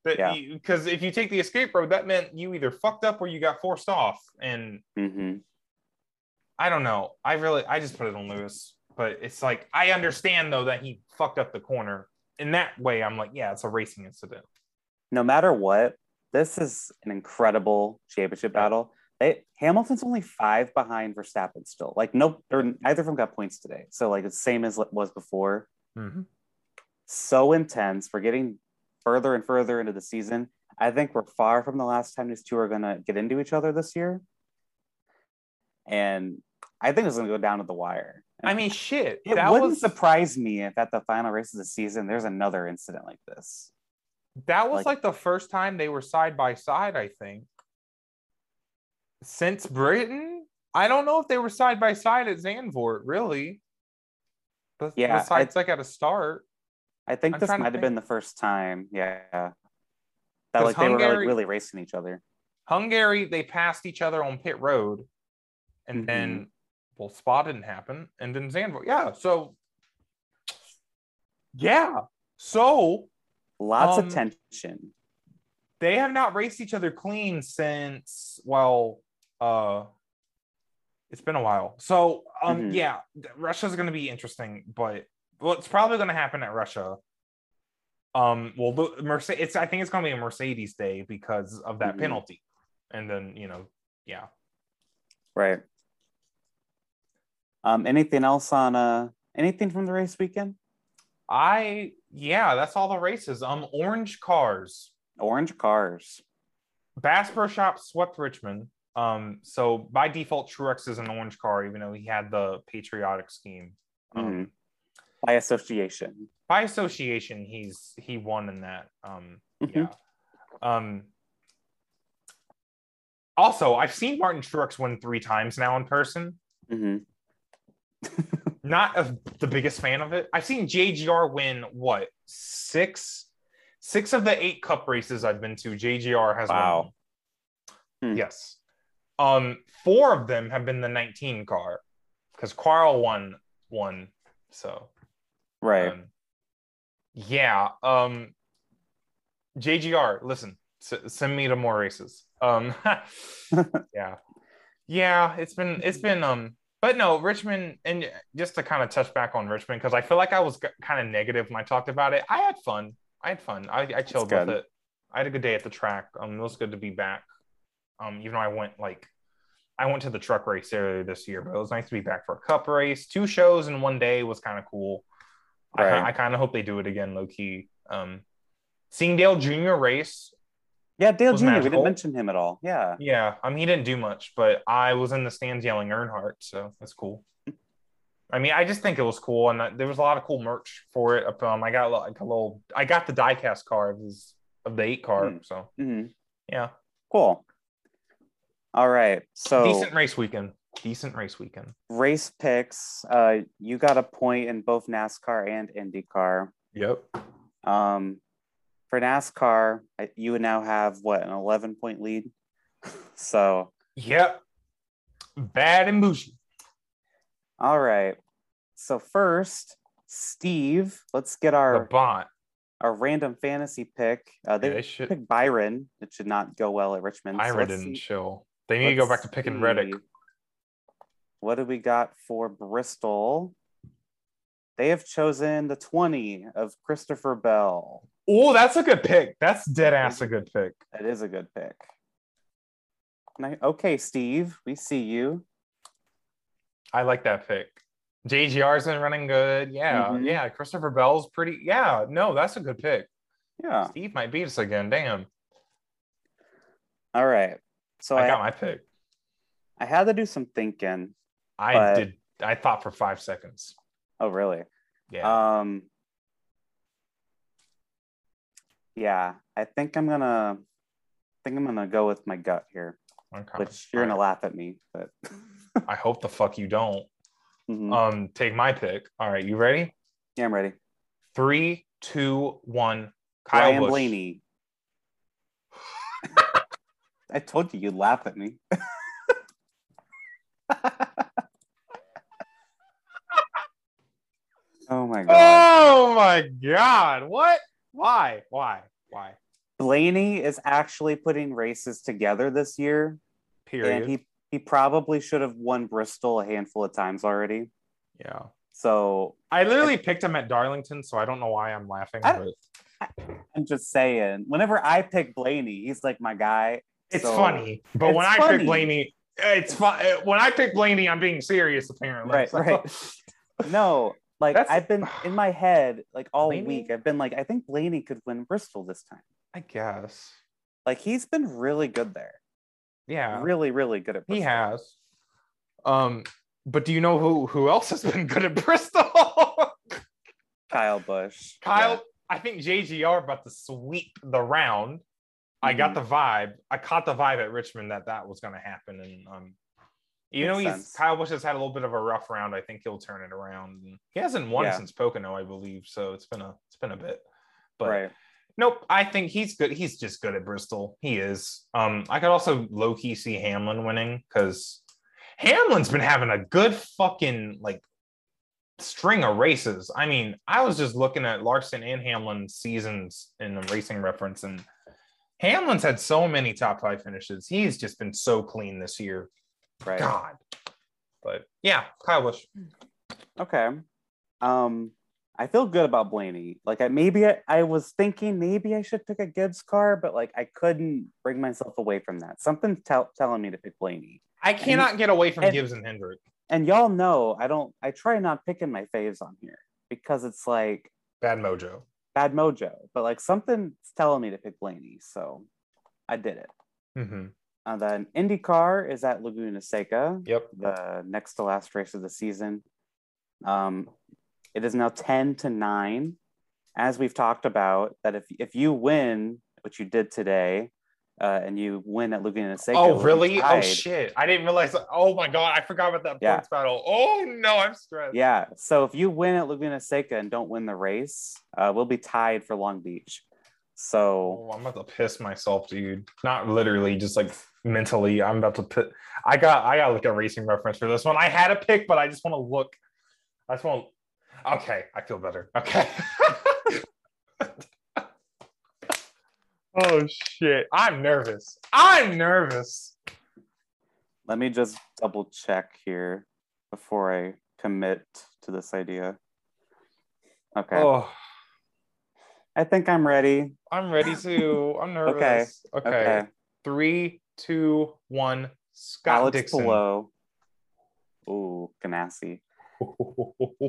Yeah. Because if you take the escape road, that meant you either fucked up or you got forced off. And Mhm. I don't know. I really, I just put it on Lewis, but it's like I understand though that he fucked up the corner. In that way, I'm like, yeah, it's a racing incident. No matter what, this is an incredible championship battle. They, Hamilton's only five behind Verstappen still. Like no, or neither of them got points today. So like it's same as it was before. So intense. We're getting further and further into the season. I think we're far from the last time these two are gonna get into each other this year. And I think it's gonna go down to the wire. I mean, shit. it that wouldn't was surprise me if at the final race of the season there's another incident like this. that was like- like, the first time they were side by side. I think since Britain. I don't know if they were side by side at Zandvoort, really. But Yeah, I- besides, like at a start. I think I'm this might have been the first time, yeah, That like they were like really racing each other. Hungary, they passed each other on pit road, and Mhm. then well, Spa didn't happen, and then Zandvoort, yeah. So, yeah, so Lots Um, of tension. they have not raced each other clean since well, uh, it's been a while. So, um, Mhm. yeah, Russia's going to be interesting, but well, it's probably going to happen at Russia. Um, well, the Mercedes, it's I think it's going to be a Mercedes day because of that Mhm. penalty, and then you know, yeah. Right. Um, anything else on uh anything from the race weekend? I yeah, that's all the races. Um, orange cars. Orange cars. Bass Pro Shop swept Richmond. Um, so by default, Truex is an orange car, even though he had the patriotic scheme. Um, By association. by association, he's he won in that. Um, Mhm. yeah. Um. Also, I've seen Martin Truex win three times now in person. Mhm. Not a, the biggest fan of it. I've seen JGR win what six, six of the eight Cup races I've been to. JGR has Wow. won. Hmm. Yes. Um, four of them have been the 19 car because Carl won one. So Right. um, yeah. Um, JGR, listen, S- send me to more races. Um, yeah, yeah. It's been it's been um, but no, Richmond, and just to kind of touch back on Richmond because I feel like I was kind of negative when I talked about it. I had fun. I had fun. I, I chilled with it. I had a good day at the track. Um, it was good to be back. Um, even though I went like I went to the truck race earlier this year, but it was nice to be back for a cup race. Two shows in one day was kind of cool. Right. I, I kind of hope they do it again, low key. Um, seeing Dale Jr. race. Yeah, Dale Jr. Magical. We didn't mention him at all. Yeah. Yeah. I mean, he didn't do much, but I was in the stands yelling Earnhardt, so that's cool. I mean, I just think it was cool, and there was a lot of cool merch for it. Um, I got like a little, I got the diecast car of, his, of the eight car, mm. so mm-hmm. yeah, cool. All right, so decent race weekend. Decent race weekend. Race picks. Uh, you got a point in both NASCAR and IndyCar. Yep. Um, for NASCAR, you would now have what an eleven point lead. so. Yep. Bad and bougie. All right. So first, Steve, let's get our the bot. Our random fantasy pick. Uh, they, yeah, they should pick Byron. It should not go well at Richmond. Byron so didn't see. show. They need let's to go back to picking see. Reddick. What do we got for Bristol? They have chosen the 20 of Christopher Bell. Oh, that's a good pick. That's dead ass a good pick. That is a good pick. I, okay, Steve, we see you. I like that pick. JGR's been running good. Yeah, mm-hmm. yeah. Christopher Bell's pretty. Yeah, no, that's a good pick. Yeah. Steve might beat us again. Damn. All right. So I, I got my pick. I had to do some thinking. I but... did. I thought for five seconds. Oh, really? Yeah. Um. Yeah, I think I'm gonna. I think I'm gonna go with my gut here. Okay. Which you're gonna laugh at me, but. I hope the fuck you don't. Mm-hmm. Um, take my pick. All right, you ready? Yeah, I'm ready. Three, two, one. Kyle Ryan. Blaney. I told you you'd laugh at me. oh my god. Oh my god. What? Why? Why? Why? Blaney is actually putting races together this year. Period. And he he probably should have won Bristol a handful of times already. Yeah. So I literally picked him at Darlington, so I don't know why I'm laughing. I. I'm just saying, whenever I pick Blaney, he's like my guy. It's so funny, but when funny. I pick Blaney, it's fun. When I pick Blaney, I'm being serious. Apparently, right, so. right. No, like That's... I've been in my head like all Blaney? week. I've been like, I think Blaney could win Bristol this time. I guess. Like he's been really good there. Yeah. Really, really good at Bristol. He has. Um, but do you know who who else has been good at Bristol? Kyle Busch. Kyle, yeah. I think JGR about to sweep the round. Mm-hmm. I got mm-hmm. the vibe. I caught the vibe at Richmond that that was going to happen, and um, you know, he's sense. Kyle Busch has had a little bit of a rough round. I think he'll turn it around. He hasn't won yeah. since Pocono, I believe, so it's been a it's been a bit. But right. Nope, I think he's good. He's just good at Bristol. He is. Um, I could also low key see Hamlin winning because Hamlin's been having a good fucking like string of races. I mean, I was just looking at Larson and Hamlin seasons in the racing reference, and Hamlin's had so many top five finishes. He's just been so clean this year. Right. God. But yeah, Kyle Busch. Okay. Um, I feel good about Blaney. Like I maybe I, I, was thinking maybe I should pick a Gibbs car, but like I couldn't bring myself away from that. Something's tell, telling me to pick Blaney. I cannot and, get away from and, Gibbs and Hendrick. And y'all know I don't. I try not picking my faves on here because it's like bad mojo. Bad mojo. But like something's telling me to pick Blaney, so I did it. Mm-hmm. And then IndyCar is at Laguna Seca. Yep. The next to last race of the season. Um, it is now 10 to 9. As we've talked about, that if, if you win, which you did today, uh, and you win at Laguna Seca. Oh, really? Oh, shit. I didn't realize. Oh, my God. I forgot about that yeah. points battle. Oh, no. I'm stressed. Yeah. So if you win at Laguna Seca and don't win the race, uh, we'll be tied for Long Beach. So oh, I'm about to piss myself, dude. Not literally, just like mentally. I'm about to put. I got. I got to look at racing reference for this one. I had a pick, but I just want to look. I just want Okay, I feel better. Okay. Oh shit. I'm nervous. I'm nervous. Let me just double check here before I commit to this idea. Okay. Oh, I think I'm ready. I'm ready to. I'm nervous. Okay. Okay. Three, two, one. Scott Alex Dixon. Palou. Ooh, Ganassi.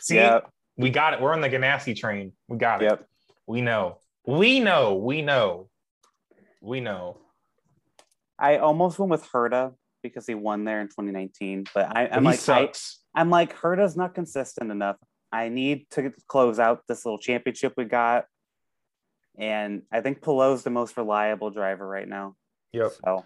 See, Yep. we got it. We're on the Ganassi train. We got it. Yep. We know. We know. We know. We know. I almost went with Herta because he won there in 2019, but I, I'm he like, I, sucks. I'm like, Herta's not consistent enough. I need to close out this little championship we got. And I think Palou's the most reliable driver right now. yep. So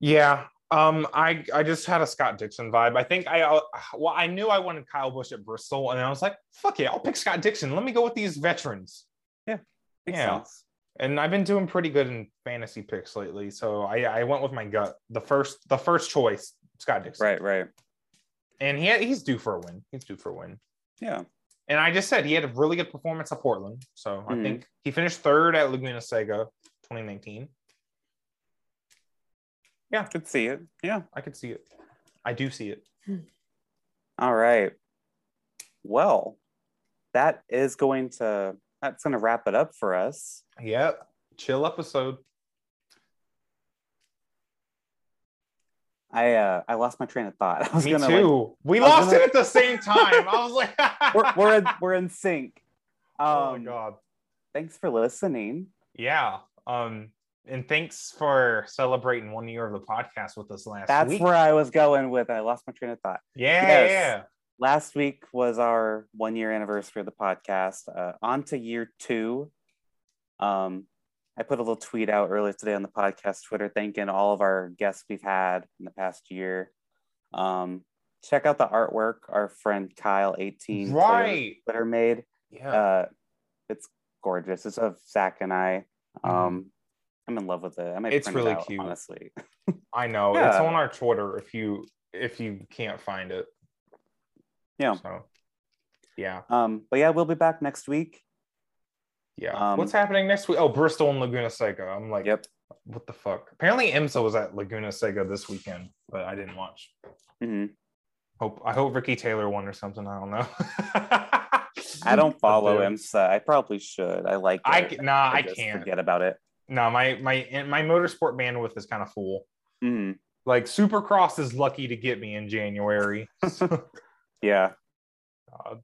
Yeah. Um, I I just had a Scott Dixon vibe. I think I uh, well, I knew I wanted Kyle Busch at Bristol, and I was like, fuck yeah, I'll pick Scott Dixon. Let me go with these veterans. makes Yeah. sense. And I've been doing pretty good in fantasy picks lately, so I I went with my gut. The first the first choice, Scott Dixon. Right, right. And he he's due for a win. He's due for a win. Yeah. And I just said he had a really good performance at Portland. So I Mhm. think he finished third at Laguna Seca 2019. Yeah. Could see it. Yeah. I could see it. I do see it. All right. Well, that is going to that's going to wrap it up for us. Yep. Chill episode. I uh I lost my train of thought. I was Me gonna too. we I lost gonna- it at the same time. I was like, like we're we're in, we're in sync. Um, oh my god. Thanks for listening. Yeah. Um, and thanks for celebrating one year of the podcast with us last week. That's week. where I was going with. I lost my train of thought. yeah, Yes. yeah. Last week was our one year anniversary of the podcast. Uh, on to year two. Um, I put a little tweet out earlier today on the podcast Twitter, thanking all of our guests we've had in the past year. Um, check out the artwork our friend Kyle eighteen Right. are made. Yeah. Uh, it's gorgeous. It's of Zack and I. Mhm. Um, I'm in love with it. I might It's print really it out, cute. honestly. I know. It's on our Twitter if you if you can't find it. Yeah. So yeah. Um, but yeah, we'll be back next week. Yeah. Um, What's happening next week? Oh, Bristol and Laguna Seca. I'm like, Yep. what the fuck? Apparently IMSA was at Laguna Seca this weekend, but I didn't watch. hmm Hope I hope Ricky Taylor won or something. I don't know. I don't follow him, IMSA. I probably should. I like it. I nah, I, just can't. forget about it. No, my my my motorsport bandwidth is kind of full. Mhm. Like Supercross is lucky to get me in January. Yeah. God.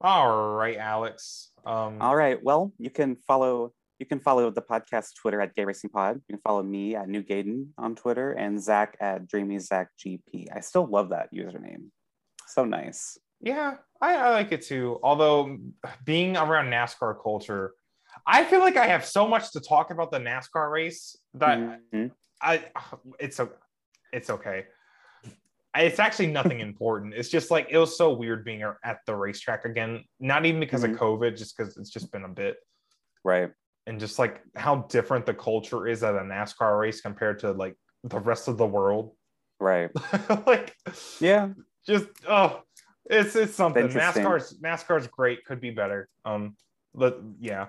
All right, Alex. Um, All right. Well, you can follow you can follow the podcast Twitter at Gay Racing Pod. You can follow me at New Gayden on Twitter and Zack at Dreamy Zack GP. I still love that username. So nice. Yeah, I, I like it too. Although being around NASCAR culture, I feel like I have so much to talk about the NASCAR race that Mhm. I it's it's okay. It's actually nothing important. It's just like it was so weird being at the racetrack again. Not even because Mhm. of COVID, just because it's just been a bit, Right. And just like how different the culture is at a NASCAR race compared to like the rest of the world. Right. like Yeah. just oh it's it's something. Nascar's nascar's great. Could be better. Um but yeah.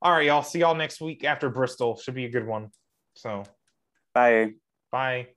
All right y'all. See y'all next week after bristol. Should be a good one. So Bye. bye